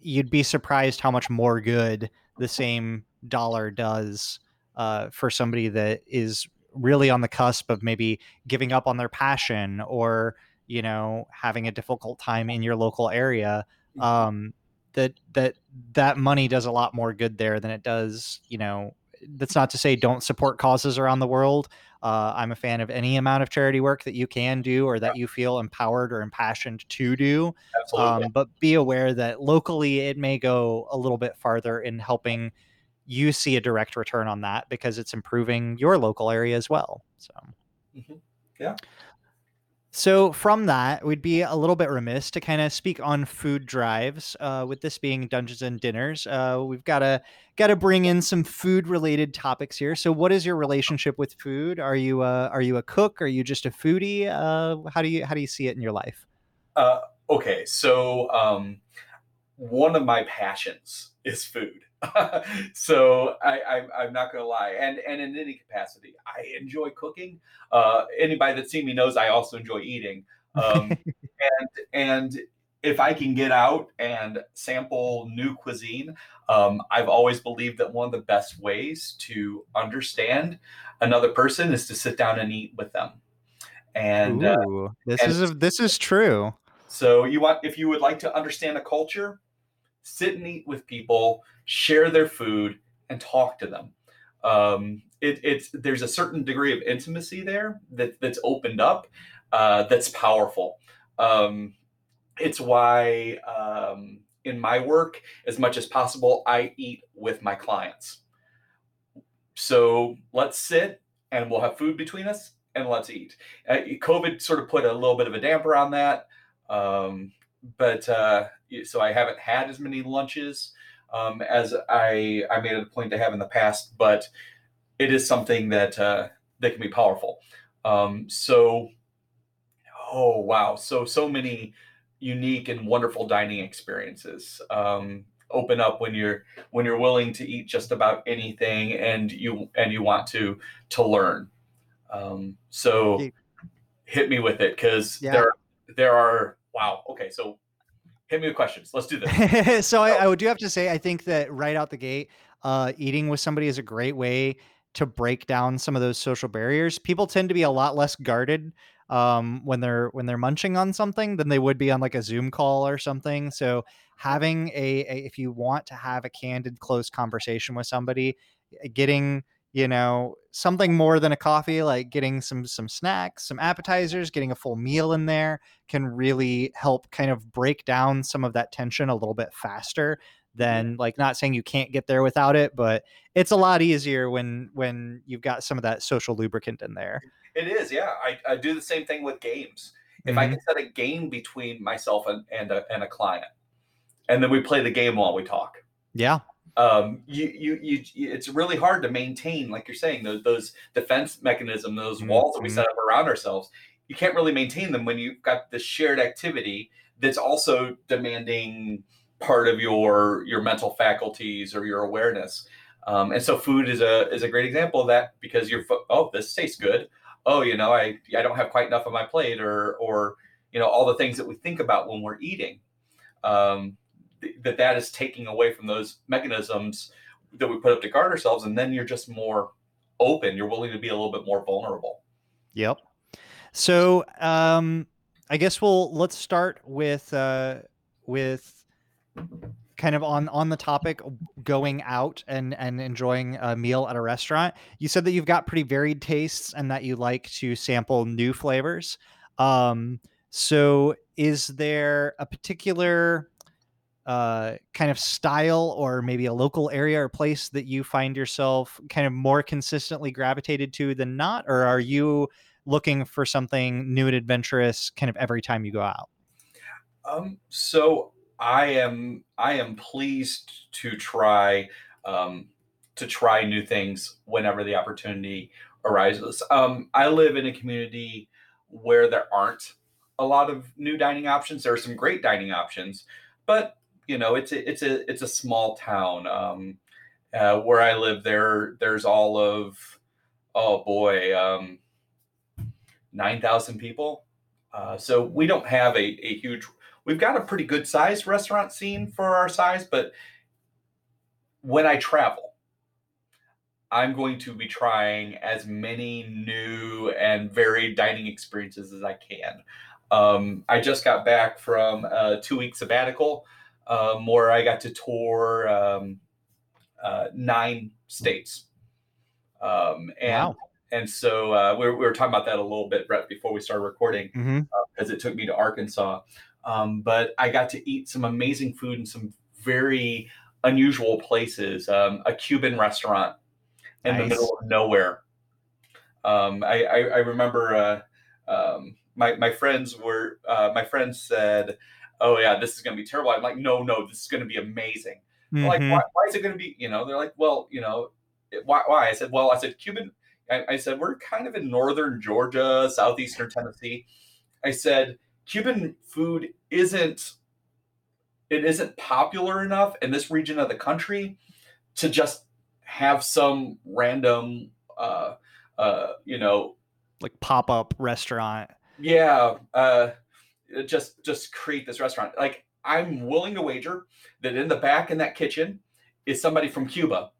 you'd be surprised how much more good the same dollar does uh, for somebody that is really on the cusp of maybe giving up on their passion or you know having a difficult time in your local area mm-hmm. um, that that that money does a lot more good there than it does you know that's not to say don't support causes around the world uh, i'm a fan of any amount of charity work that you can do or that you feel empowered or impassioned to do um, but be aware that locally it may go a little bit farther in helping you see a direct return on that because it's improving your local area as well so. Mm-hmm. yeah so from that, we'd be a little bit remiss to kind of speak on food drives. Uh, with this being Dungeons and Dinners, uh, we've got to got to bring in some food related topics here. So, what is your relationship with food? Are you a, are you a cook? Are you just a foodie? Uh, how do you how do you see it in your life? Uh, okay, so um, one of my passions is food. [laughs] so I, I, am not going to lie. And, and in any capacity, I enjoy cooking. Uh, anybody that's seen me knows I also enjoy eating. Um, [laughs] and, and if I can get out and sample new cuisine, um, I've always believed that one of the best ways to understand another person is to sit down and eat with them. And Ooh, uh, this and is this is true. So you want if you would like to understand a culture, sit and eat with people, share their food, and talk to them. Um, it, it's there's a certain degree of intimacy there that that's opened up uh, that's powerful. Um, it's why um, in my work, as much as possible, I eat with my clients. So let's sit and we'll have food between us and let's eat. Uh, COVID sort of put a little bit of a damper on that. Um, but uh, so I haven't had as many lunches um, as I I made it a point to have in the past, but it is something that uh, that can be powerful. Um, so, oh wow, so so many unique and wonderful dining experiences um, open up when you're when you're willing to eat just about anything and you and you want to to learn. Um, so, hit me with it because yeah. there there are wow. Okay, so hit me with questions. Let's do this. [laughs] so I, I do have to say, I think that right out the gate, uh, eating with somebody is a great way to break down some of those social barriers. People tend to be a lot less guarded um, when they're when they're munching on something than they would be on like a Zoom call or something. So having a, a if you want to have a candid, close conversation with somebody, getting you know something more than a coffee like getting some some snacks some appetizers getting a full meal in there can really help kind of break down some of that tension a little bit faster than like not saying you can't get there without it but it's a lot easier when when you've got some of that social lubricant in there. It is yeah i, I do the same thing with games. If mm-hmm. i can set a game between myself and and a, and a client and then we play the game while we talk. Yeah um, you, you, you, it's really hard to maintain, like you're saying, those, those defense mechanism, those mm-hmm. walls that we set up around ourselves. You can't really maintain them when you've got this shared activity that's also demanding part of your your mental faculties or your awareness. Um, and so, food is a is a great example of that because you're oh this tastes good. Oh, you know, I I don't have quite enough on my plate, or or you know all the things that we think about when we're eating. Um, that that is taking away from those mechanisms that we put up to guard ourselves and then you're just more open. You're willing to be a little bit more vulnerable. Yep. So um i guess we'll let's start with uh with kind of on on the topic going out and and enjoying a meal at a restaurant. You said that you've got pretty varied tastes and that you like to sample new flavors. Um so is there a particular uh, kind of style or maybe a local area or place that you find yourself kind of more consistently gravitated to than not? Or are you looking for something new and adventurous kind of every time you go out? Um, so I am I am pleased to try um, to try new things whenever the opportunity arises. Um, I live in a community where there aren't a lot of new dining options. There are some great dining options, but you know, it's a, it's a it's a small town. Um, uh, where I live, there there's all of oh boy, um, nine thousand people. Uh, so we don't have a, a huge. We've got a pretty good sized restaurant scene for our size, but when I travel, I'm going to be trying as many new and varied dining experiences as I can. Um, I just got back from a two week sabbatical um, where I got to tour um, uh, nine states. Um, and wow. and so uh, we, were, we, were, talking about that a little bit, Brett, before we started recording, because mm-hmm. uh, it took me to Arkansas. Um, but I got to eat some amazing food in some very unusual places. Um, a Cuban restaurant in nice. the middle of nowhere. Um, I, I, I, remember uh, my my friends were uh, my friends said oh yeah, this is going to be terrible. I'm like, no, no, this is going to be amazing. Mm-hmm. Like, why, why, is it going to be? You know, they're like, well, you know, why? Why? I said, well, I said Cuban. I, I said we're kind of in northern Georgia, southeastern Tennessee. I said Cuban food isn't it isn't popular enough in this region of the country to just have some random uh uh you know like pop up restaurant. yeah uh just just create this restaurant like i'm willing to wager that in the back in that kitchen is somebody from cuba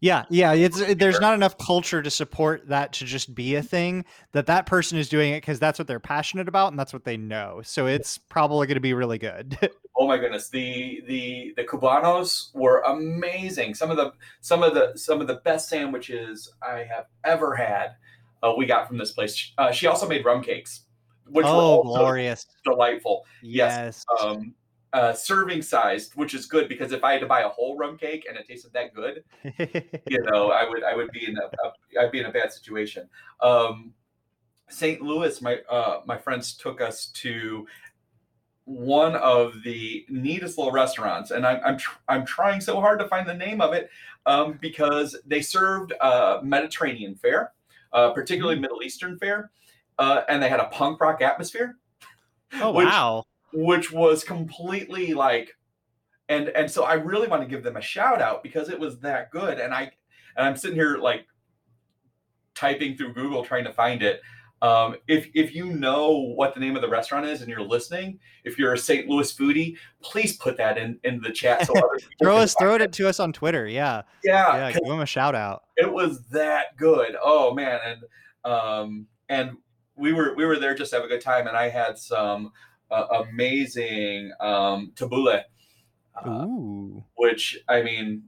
Yeah, yeah. It's there's not enough culture to support that to just be a thing. That that person is doing it because that's what they're passionate about and that's what they know. So it's probably going to be really good. [laughs] oh my goodness the the the cubanos were amazing some of the some of the some of the best sandwiches i have ever had uh, we got from this place uh, she also made rum cakes which oh, glorious! delightful Yes. um uh serving sized which is good because if i had to buy a whole rum cake and it tasted that good [laughs] you know i would i would be in a, a i'd be in a bad situation um st louis my uh my friends took us to one of the neatest little restaurants and i'm i'm, tr- I'm trying so hard to find the name of it um because they served uh mediterranean fare uh particularly middle eastern fare uh and they had a punk rock atmosphere oh which- wow! which was completely like and and so i really want to give them a shout out because it was that good and i and i'm sitting here like typing through google trying to find it um, if if you know what the name of the restaurant is and you're listening if you're a st louis foodie please put that in in the chat so [laughs] Throw us, throw it to us on Twitter. Yeah, yeah, yeah. Give them a shout out. it was that good. Oh man, and um, and we were we were there just to have a good time, and I had some uh, amazing um, tabbouleh, uh, which I mean,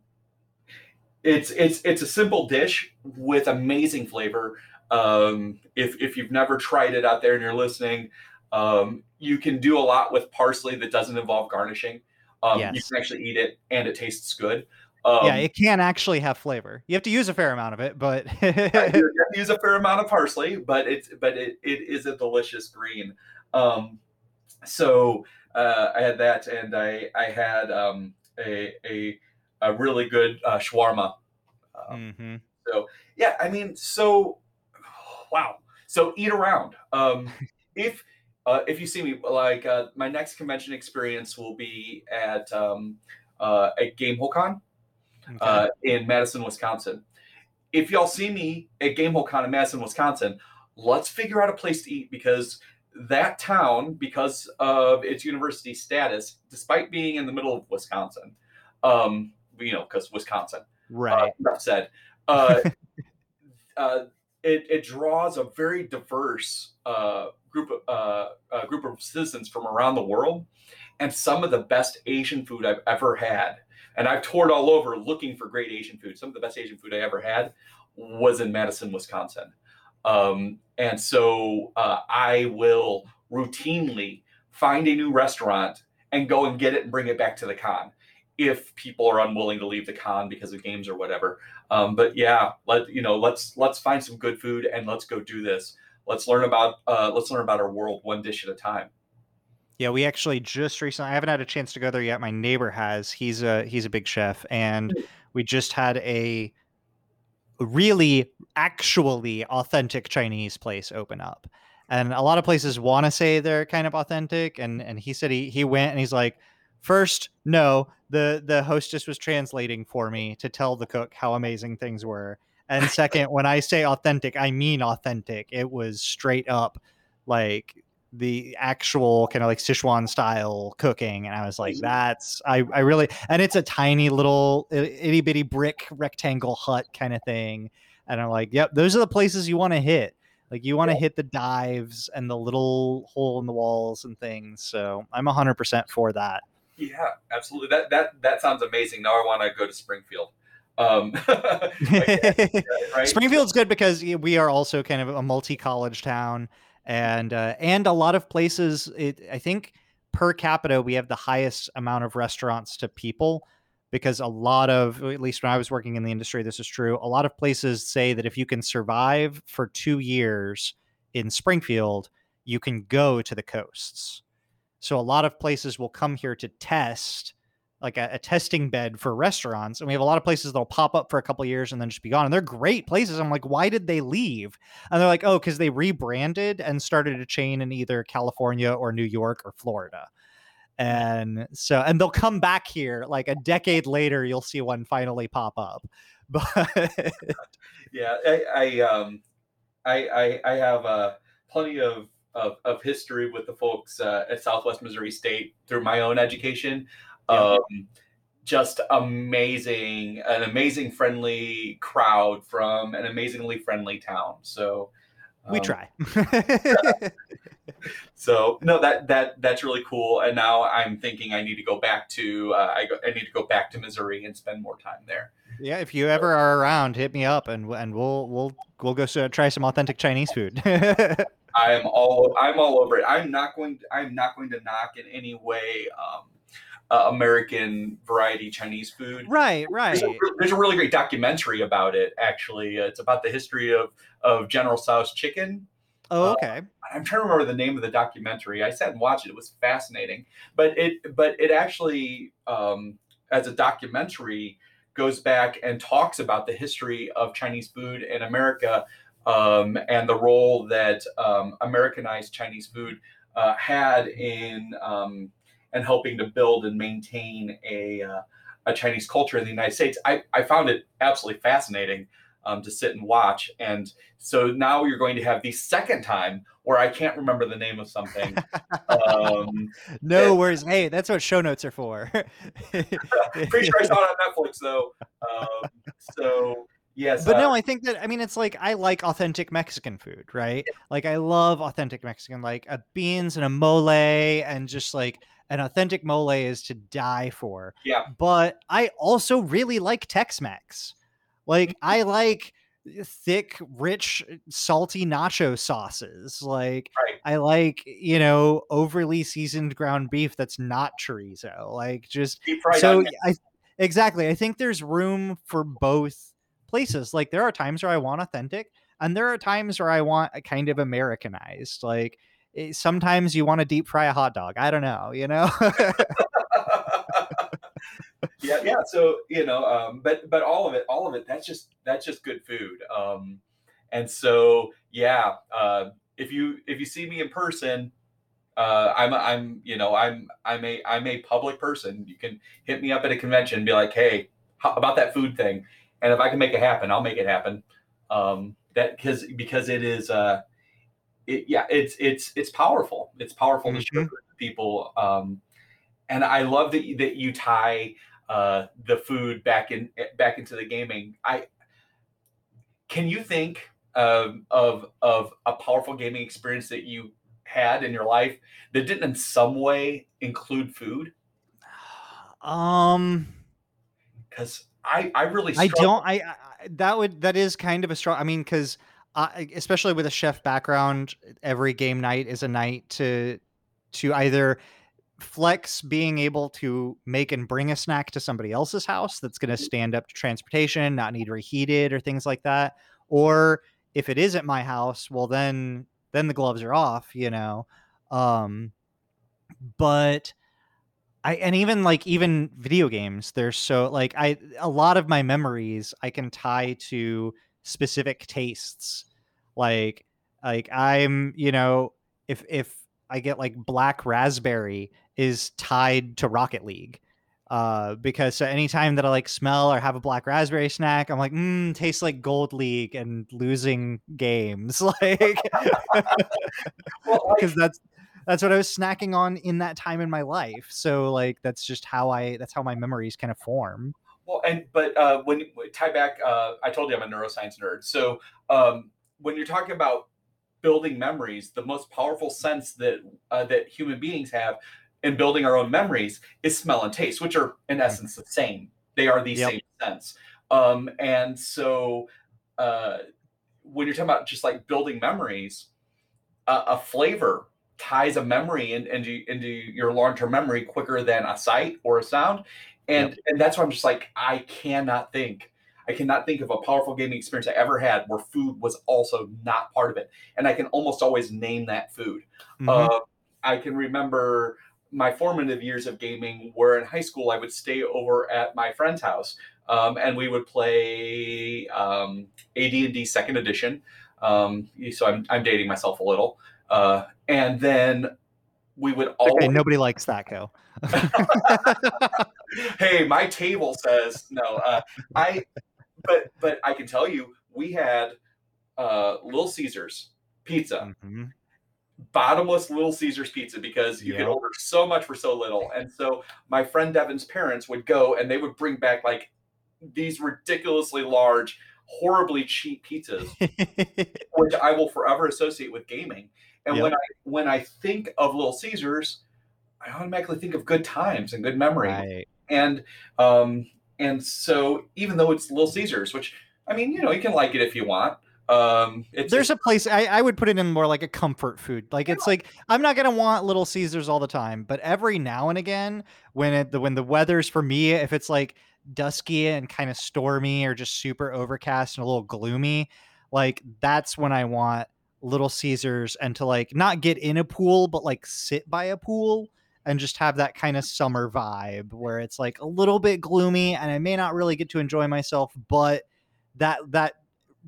it's it's it's a simple dish with amazing flavor. Um, if if you've never tried it out there and you're listening, um, you can do a lot with parsley that doesn't involve garnishing. Um, You can actually eat it, and it tastes good. Um, yeah, it can actually have flavor. You have to use a fair amount of it, but [laughs] you have to use a fair amount of parsley, but it's but it, it is a delicious green. Um, so uh, I had that, and I I had um, a, a a really good uh, shawarma. Um, hmm yeah, I mean, so [sighs] wow. So eat around. Um, [laughs] if uh, if you see me, like uh, my next convention experience will be at um, uh, at okay. uh, in Madison, Wisconsin. If y'all see me at Gamehole Con in Madison, Wisconsin, let's figure out a place to eat because that town, because of its university status, despite being in the middle of Wisconsin, um, you know, because Wisconsin, right. uh, said, uh, [laughs] uh, it, it draws a very diverse uh, group of uh, uh, group of citizens from around the world, and some of the best Asian food I've ever had. And I've toured all over looking for great Asian food. Some of the best Asian food I ever had was in Madison, Wisconsin. Um, and so uh, I will routinely find a new restaurant and go and get it and bring it back to the con if people are unwilling to leave the con because of games or whatever. Um, but yeah, let you know, let's let's find some good food and let's go do this. Let's learn about uh, let's learn about our world one dish at a time. Yeah, we actually just recently. I haven't had a chance to go there yet. My neighbor has. He's a he's a big chef, and mm. we just had a really actually authentic Chinese place open up. And a lot of places want to say they're kind of authentic, and and he said he he went and he's like, first, no, the the hostess was translating for me to tell the cook how amazing things were. And second, when I say authentic, I mean authentic. It was straight up like the actual kind of like Sichuan style cooking. And I was like, Mhm. that's, I, I really, and it's a tiny little itty bitty brick rectangle hut kind of thing. And I'm like, yep, those are the places you want to hit. Like you want to Yeah. hit the dives and the little hole in the walls and things. So I'm 100% for that. Yeah, absolutely. That that that sounds amazing. Now I want to go to Springfield. Um, [laughs] [laughs] right? Springfield's good because we are also kind of a multi-college town, and uh, and a lot of places. It, I think per capita we have the highest amount of restaurants to people because a lot of at least when I was working in the industry, this is true. A lot of places say that if you can survive for two years in Springfield, you can go to the coasts. So a lot of places will come here to test like a, a testing bed for restaurants and we have a lot of places that'll pop up for a couple years and then just be gone and they're great places i'm like why did they leave and they're like oh because they rebranded and started a chain in either california or new york or florida and so and they'll come back here like a decade later. You'll see one finally pop up, [laughs] but yeah, I, I um, I I, I have uh, plenty of, of of history with the folks uh, at Southwest Missouri State through my own education. Yeah. Um, just amazing, an amazing friendly crowd from an amazingly friendly town. So we um, try. [laughs] so no that that that's really cool and now i'm thinking i need to go back to uh, I, go, I need to go back to missouri and spend more time there yeah, if you ever are around, hit me up and and we'll we'll we'll go try some authentic Chinese food. [laughs] i am all i'm all over it i'm not going to, i'm not going to knock in any way um, uh, american variety chinese food right, right. there's a, there's a really great documentary about it actually it's about the history of of general Tso's chicken Oh, okay. I'm trying to remember the name of the documentary. I sat and watched it. It was fascinating, but it but it actually um, as a documentary goes back and talks about the history of Chinese food in America um, and the role that um, Americanized Chinese food uh, had in um, and helping to build and maintain a uh, a Chinese culture in the United States. I, I found it absolutely fascinating um, to sit and watch. And so now you're going to have the second time where I can't remember the name of something. [laughs] um, no worries. Hey, that's what show notes are for. [laughs] pretty sure I saw it on Netflix though. Um, so yes, but uh, no, I think that I mean it's like I like authentic Mexican food, right? Like I love authentic Mexican, like a beans and a mole, and just like an authentic mole is to die for. Yeah. But I also really like Tex-Mex. Like [laughs] I like thick, rich, salty nacho sauces. Like Right. I like, you know, overly seasoned ground beef that's not chorizo. Like just so. I exactly. I think there's room for both places. Like there are times where I want authentic, and there are times where I want a kind of Americanized. Like sometimes you want to deep fry a hot dog. I don't know, you know. [laughs] yeah, yeah. So you know, um, but but all of it, all of it, that's just that's just good food. Um, and so yeah, uh, if you if you see me in person, uh, I'm I'm you know I'm I'm a I'm a public person. You can hit me up at a convention and be like, hey, how about that food thing? And if I can make it happen, I'll make it happen. Um, that because because it is uh, it yeah, it's it's it's powerful. It's powerful to show Mhm. to people. Um, and I love that you, that you tie uh, the food back in back into the gaming. I can you think um, of of a powerful gaming experience that you had in your life that didn't in some way include food? um Because I I really I don't. I, I that would that is kind of a strong. I mean, because especially with a chef background, every game night is a night to to either flex being able to make and bring a snack to somebody else's house that's going to stand up to transportation, not need reheated or things like that, or if it is at my house, well then then the gloves are off, you know. Um, but I and even like even video games, they're so like I a lot of my memories I can tie to specific tastes. Like like I'm, you know, if if I get like black raspberry is tied to Rocket League. Uh, because so anytime that I like smell or have a black raspberry snack, I'm like, mm, tastes like Gold League and losing games. [laughs] Like, [laughs] Well, like, because that's that's what I was snacking on in that time in my life. So like that's just how I that's how my memories kind of form. Well, and but uh, when tie back, uh, I told you I'm a neuroscience nerd. So um, when you're talking about building memories, the most powerful sense that uh, that human beings have in building our own memories is smell and taste, which are in essence the same. They are the Yep. same sense. Um, and so uh, when you're talking about just like building memories, a, a flavor ties a memory in, into into your long term memory quicker than a sight or a sound, and and that's why I'm just like I cannot think. I cannot think of a powerful gaming experience I ever had where food was also not part of it, and I can almost always name that food. Mhm. Uh, I can remember my formative years of gaming where in high school I would stay over at my friend's house um, and we would play um, AD&D second edition. Um, so I'm, I'm dating myself a little. Uh, and then we would always. Okay, nobody likes that, Co. [laughs] hey, my table says no. Uh, I, but but I can tell you, we had uh, Little Caesars pizza, Mhm. bottomless Little Caesars pizza, because you could Yep. order so much for so little. And so my friend Devin's parents would go and they would bring back like these ridiculously large, horribly cheap pizzas, [laughs] which I will forever associate with gaming. And Yep. when I when I think of Little Caesars, I automatically think of good times and good memory right. and um and so even though it's little caesars which i mean you know you can like it if you want. Um it's There's a place I, I would put it in more like a comfort food. Like it's like I'm not gonna want Little Caesars all the time, but every now and again, when it the when the weather's for me, if it's like dusky and kind of stormy or just super overcast and a little gloomy, like that's when I want Little Caesars and to like not get in a pool, but like sit by a pool and just have that kind of summer vibe where it's like a little bit gloomy and I may not really get to enjoy myself, but that that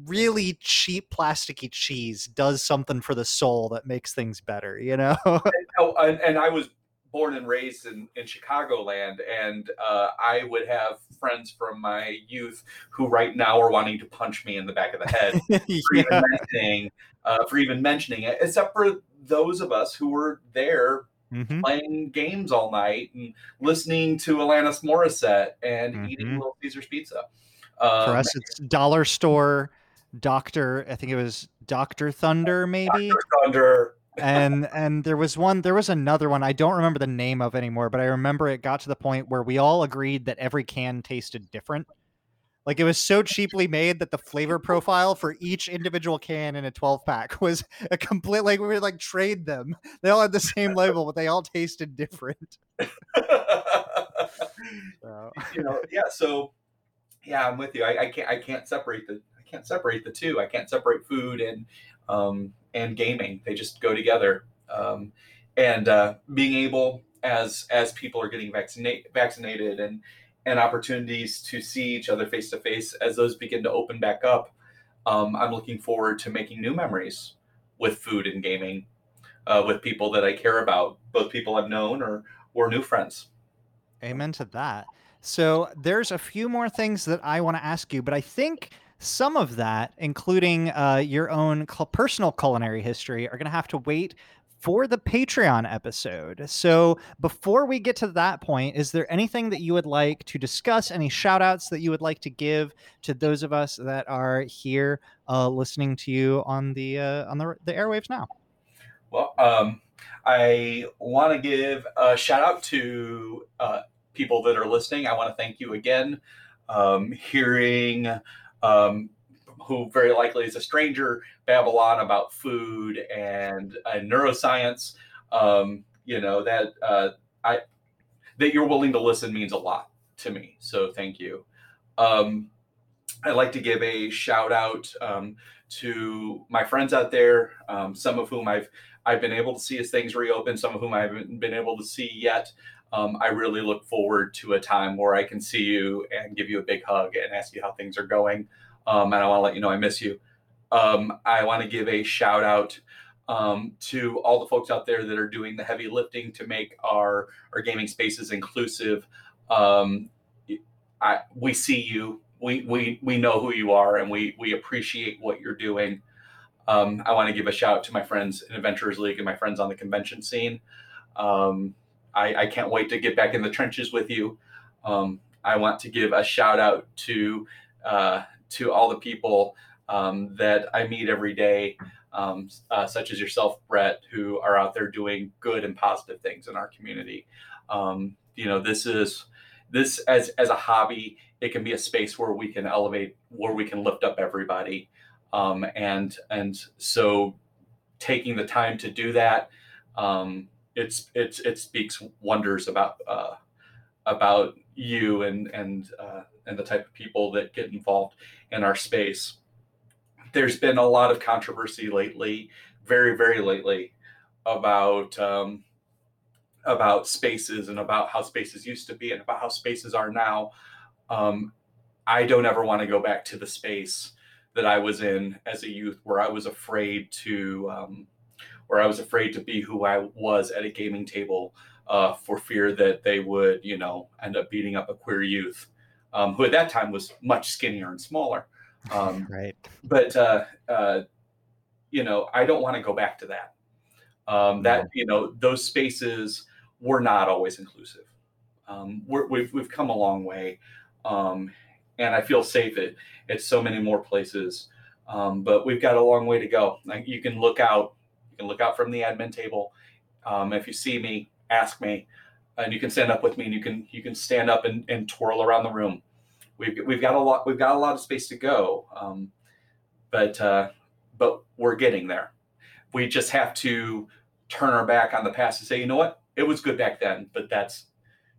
really cheap plasticky cheese does something for the soul that makes things better, you know? [laughs] oh, and, and i was born and raised in in chicagoland and uh i would have friends from my youth who right now are wanting to punch me in the back of the head [laughs] for even mentioning uh for even mentioning it except for those of us who were there Mhm. playing games all night and listening to Alanis Morissette and eating Mhm. Little Caesars pizza. Um, For us, it's dollar store, Doctor. I think it was Doctor Thunder, maybe. Dr. Thunder. and and there was one there was another one i don't remember the name of anymore but i remember it got to the point where we all agreed that every can tasted different like it was so cheaply made that the flavor profile for each individual can in a 12 pack [laughs] was a complete like we would like trade them they all had the same label but they all tasted different [laughs] so. you know, yeah. So, yeah, I'm with you. I, I can't. I can't separate the. I can't separate the two. I can't separate food and um, and gaming. They just go together. Um, and uh, being able, as as people are getting vaccinated, vaccinated, and and opportunities to see each other face to face as those begin to open back up, um, I'm looking forward to making new memories with food and gaming, uh, with people that I care about, both people I've known or or new friends. Amen to that. So there's a few more things that I want to ask you, but I think some of that, including uh, your own personal culinary history, are going to have to wait for the Patreon episode. So before we get to that point, is there anything that you would like to discuss? Any shout outs that you would like to give to those of us that are here uh, listening to you on the uh, on the, the airwaves now? Well, um, I want to give a shout out to uh, people that are listening. I want to thank you again. Um, hearing um, who very likely is a stranger babble on about food and, and neuroscience. Um, you know that uh, I that you're willing to listen means a lot to me. So thank you. Um, I'd like to give a shout out um, to my friends out there, um, some of whom I've I've been able to see as things reopen, some of whom I haven't been able to see yet. Um, I really look forward to a time where I can see you and give you a big hug and ask you how things are going. Um, and I want to let you know I miss you. Um, I want to give a shout out um, to all the folks out there that are doing the heavy lifting to make our our gaming spaces inclusive. Um, I, we see you. We, we we know who you are, and we we appreciate what you're doing. Um, I want to give a shout out to my friends in Adventurers League and my friends on the convention scene. Um, I, I can't wait to get back in the trenches with you. Um, I want to give a shout out to uh, to all the people um, that I meet every day, um, uh, such as yourself, Brett, who are out there doing good and positive things in our community. Um, you know, this is this as as a hobby. It can be a space where we can elevate, where we can lift up everybody, um, and and so taking the time to do that, um, it's it's it speaks wonders about uh, about you and and uh, and the type of people that get involved in our space. There's been a lot of controversy lately, very very lately, about um, about spaces and about how spaces used to be and about how spaces are now. Um, I don't ever want to go back to the space that I was in as a youth, where I was afraid to, um, where I was afraid to be who I was at a gaming table uh, for fear that they would, you know, end up beating up a queer youth um, who at that time was much skinnier and smaller. Um, [laughs] right. But uh, uh, you know, I don't want to go back to that. Um, that you know, those spaces were not always inclusive. Um, we have we've, we've come a long way, um, and I feel safe at, at so many more places. Um, but we've got a long way to go. Like you can look out, you can look out from the admin table. Um, if you see me, ask me, and you can stand up with me, and you can you can stand up and, and twirl around the room. We've we've got a lot we've got a lot of space to go, um, but uh, but we're getting there. We just have to turn our back on the past and say, you know what, it was good back then, but that's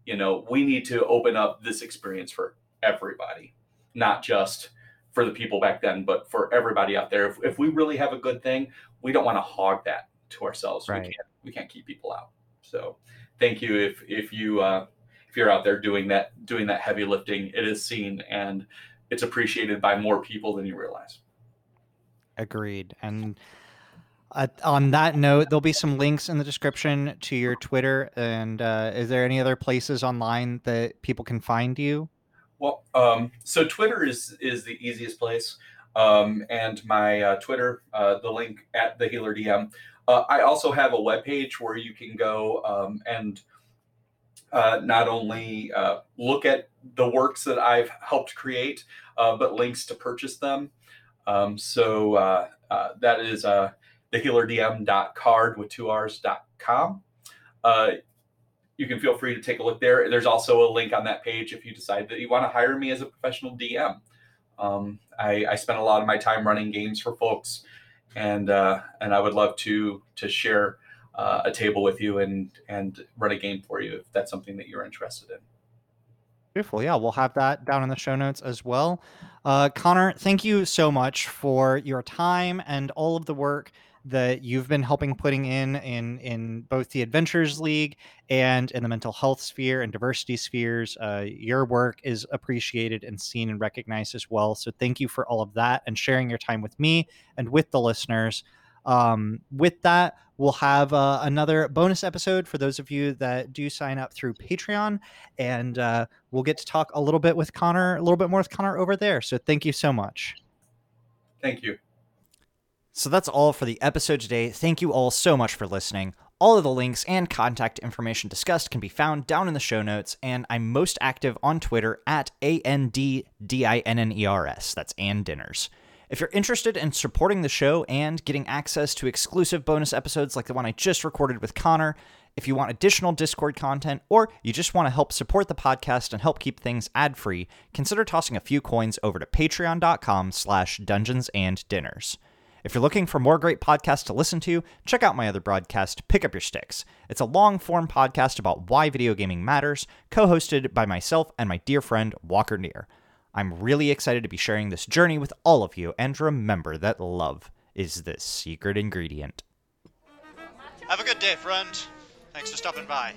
you know we need to open up this experience for everybody, not just for the people back then, but for everybody out there. If, if we really have a good thing, we don't want to hog that to ourselves. Right. We can't we can't keep people out. So thank you if if you uh, if you're out there doing that doing that heavy lifting. It is seen and it's appreciated by more people than you realize. Agreed. And uh, on that note, there'll be some links in the description to your Twitter. And uh, is there any other places online that people can find you? Well, um, so Twitter is is the easiest place, um, and my uh, Twitter, uh, the link at the Healer DM. Uh, I also have a webpage where you can go um, and uh, not only uh, look at the works that I've helped create, uh, but links to purchase them. Um, so that is uh, thehealerdm.card with two R's.com you can feel free to take a look there. There's also a link on that page if you decide that you want to hire me as a professional DM. Um, I, I spend a lot of my time running games for folks, and uh, and I would love to to share uh, a table with you and and run a game for you if that's something that you're interested in. Beautiful. Yeah, we'll have that down in the show notes as well. Uh, Connor, thank you so much for your time and all of the work that you've been helping putting in in in both the Adventures League and in the mental health sphere and diversity spheres. Uh, your work is appreciated and seen and recognized as well. So thank you for all of that and sharing your time with me and with the listeners. Um, with that, we'll have uh, another bonus episode for those of you that do sign up through Patreon, and uh, we'll get to talk a little bit with Connor, a little bit more with Connor over there. So thank you so much. Thank you. So that's all for the episode today. Thank you all so much for listening. All of the links and contact information discussed can be found down in the show notes, and I'm most active on Twitter at A N D D I N N E R S. That's and Dinners. If you're interested in supporting the show and getting access to exclusive bonus episodes like the one I just recorded with Connor, if you want additional Discord content, or you just want to help support the podcast and help keep things ad-free, consider tossing a few coins over to patreon.com slash dungeons and dinners. If you're looking for more great podcasts to listen to, check out my other broadcast, Pick Up Your Sticks. It's a long form podcast about why video gaming matters, co hosted by myself and my dear friend, Walker Neer. I'm really excited to be sharing this journey with all of you, and remember that love is the secret ingredient. Have a good day, friend. Thanks for stopping by.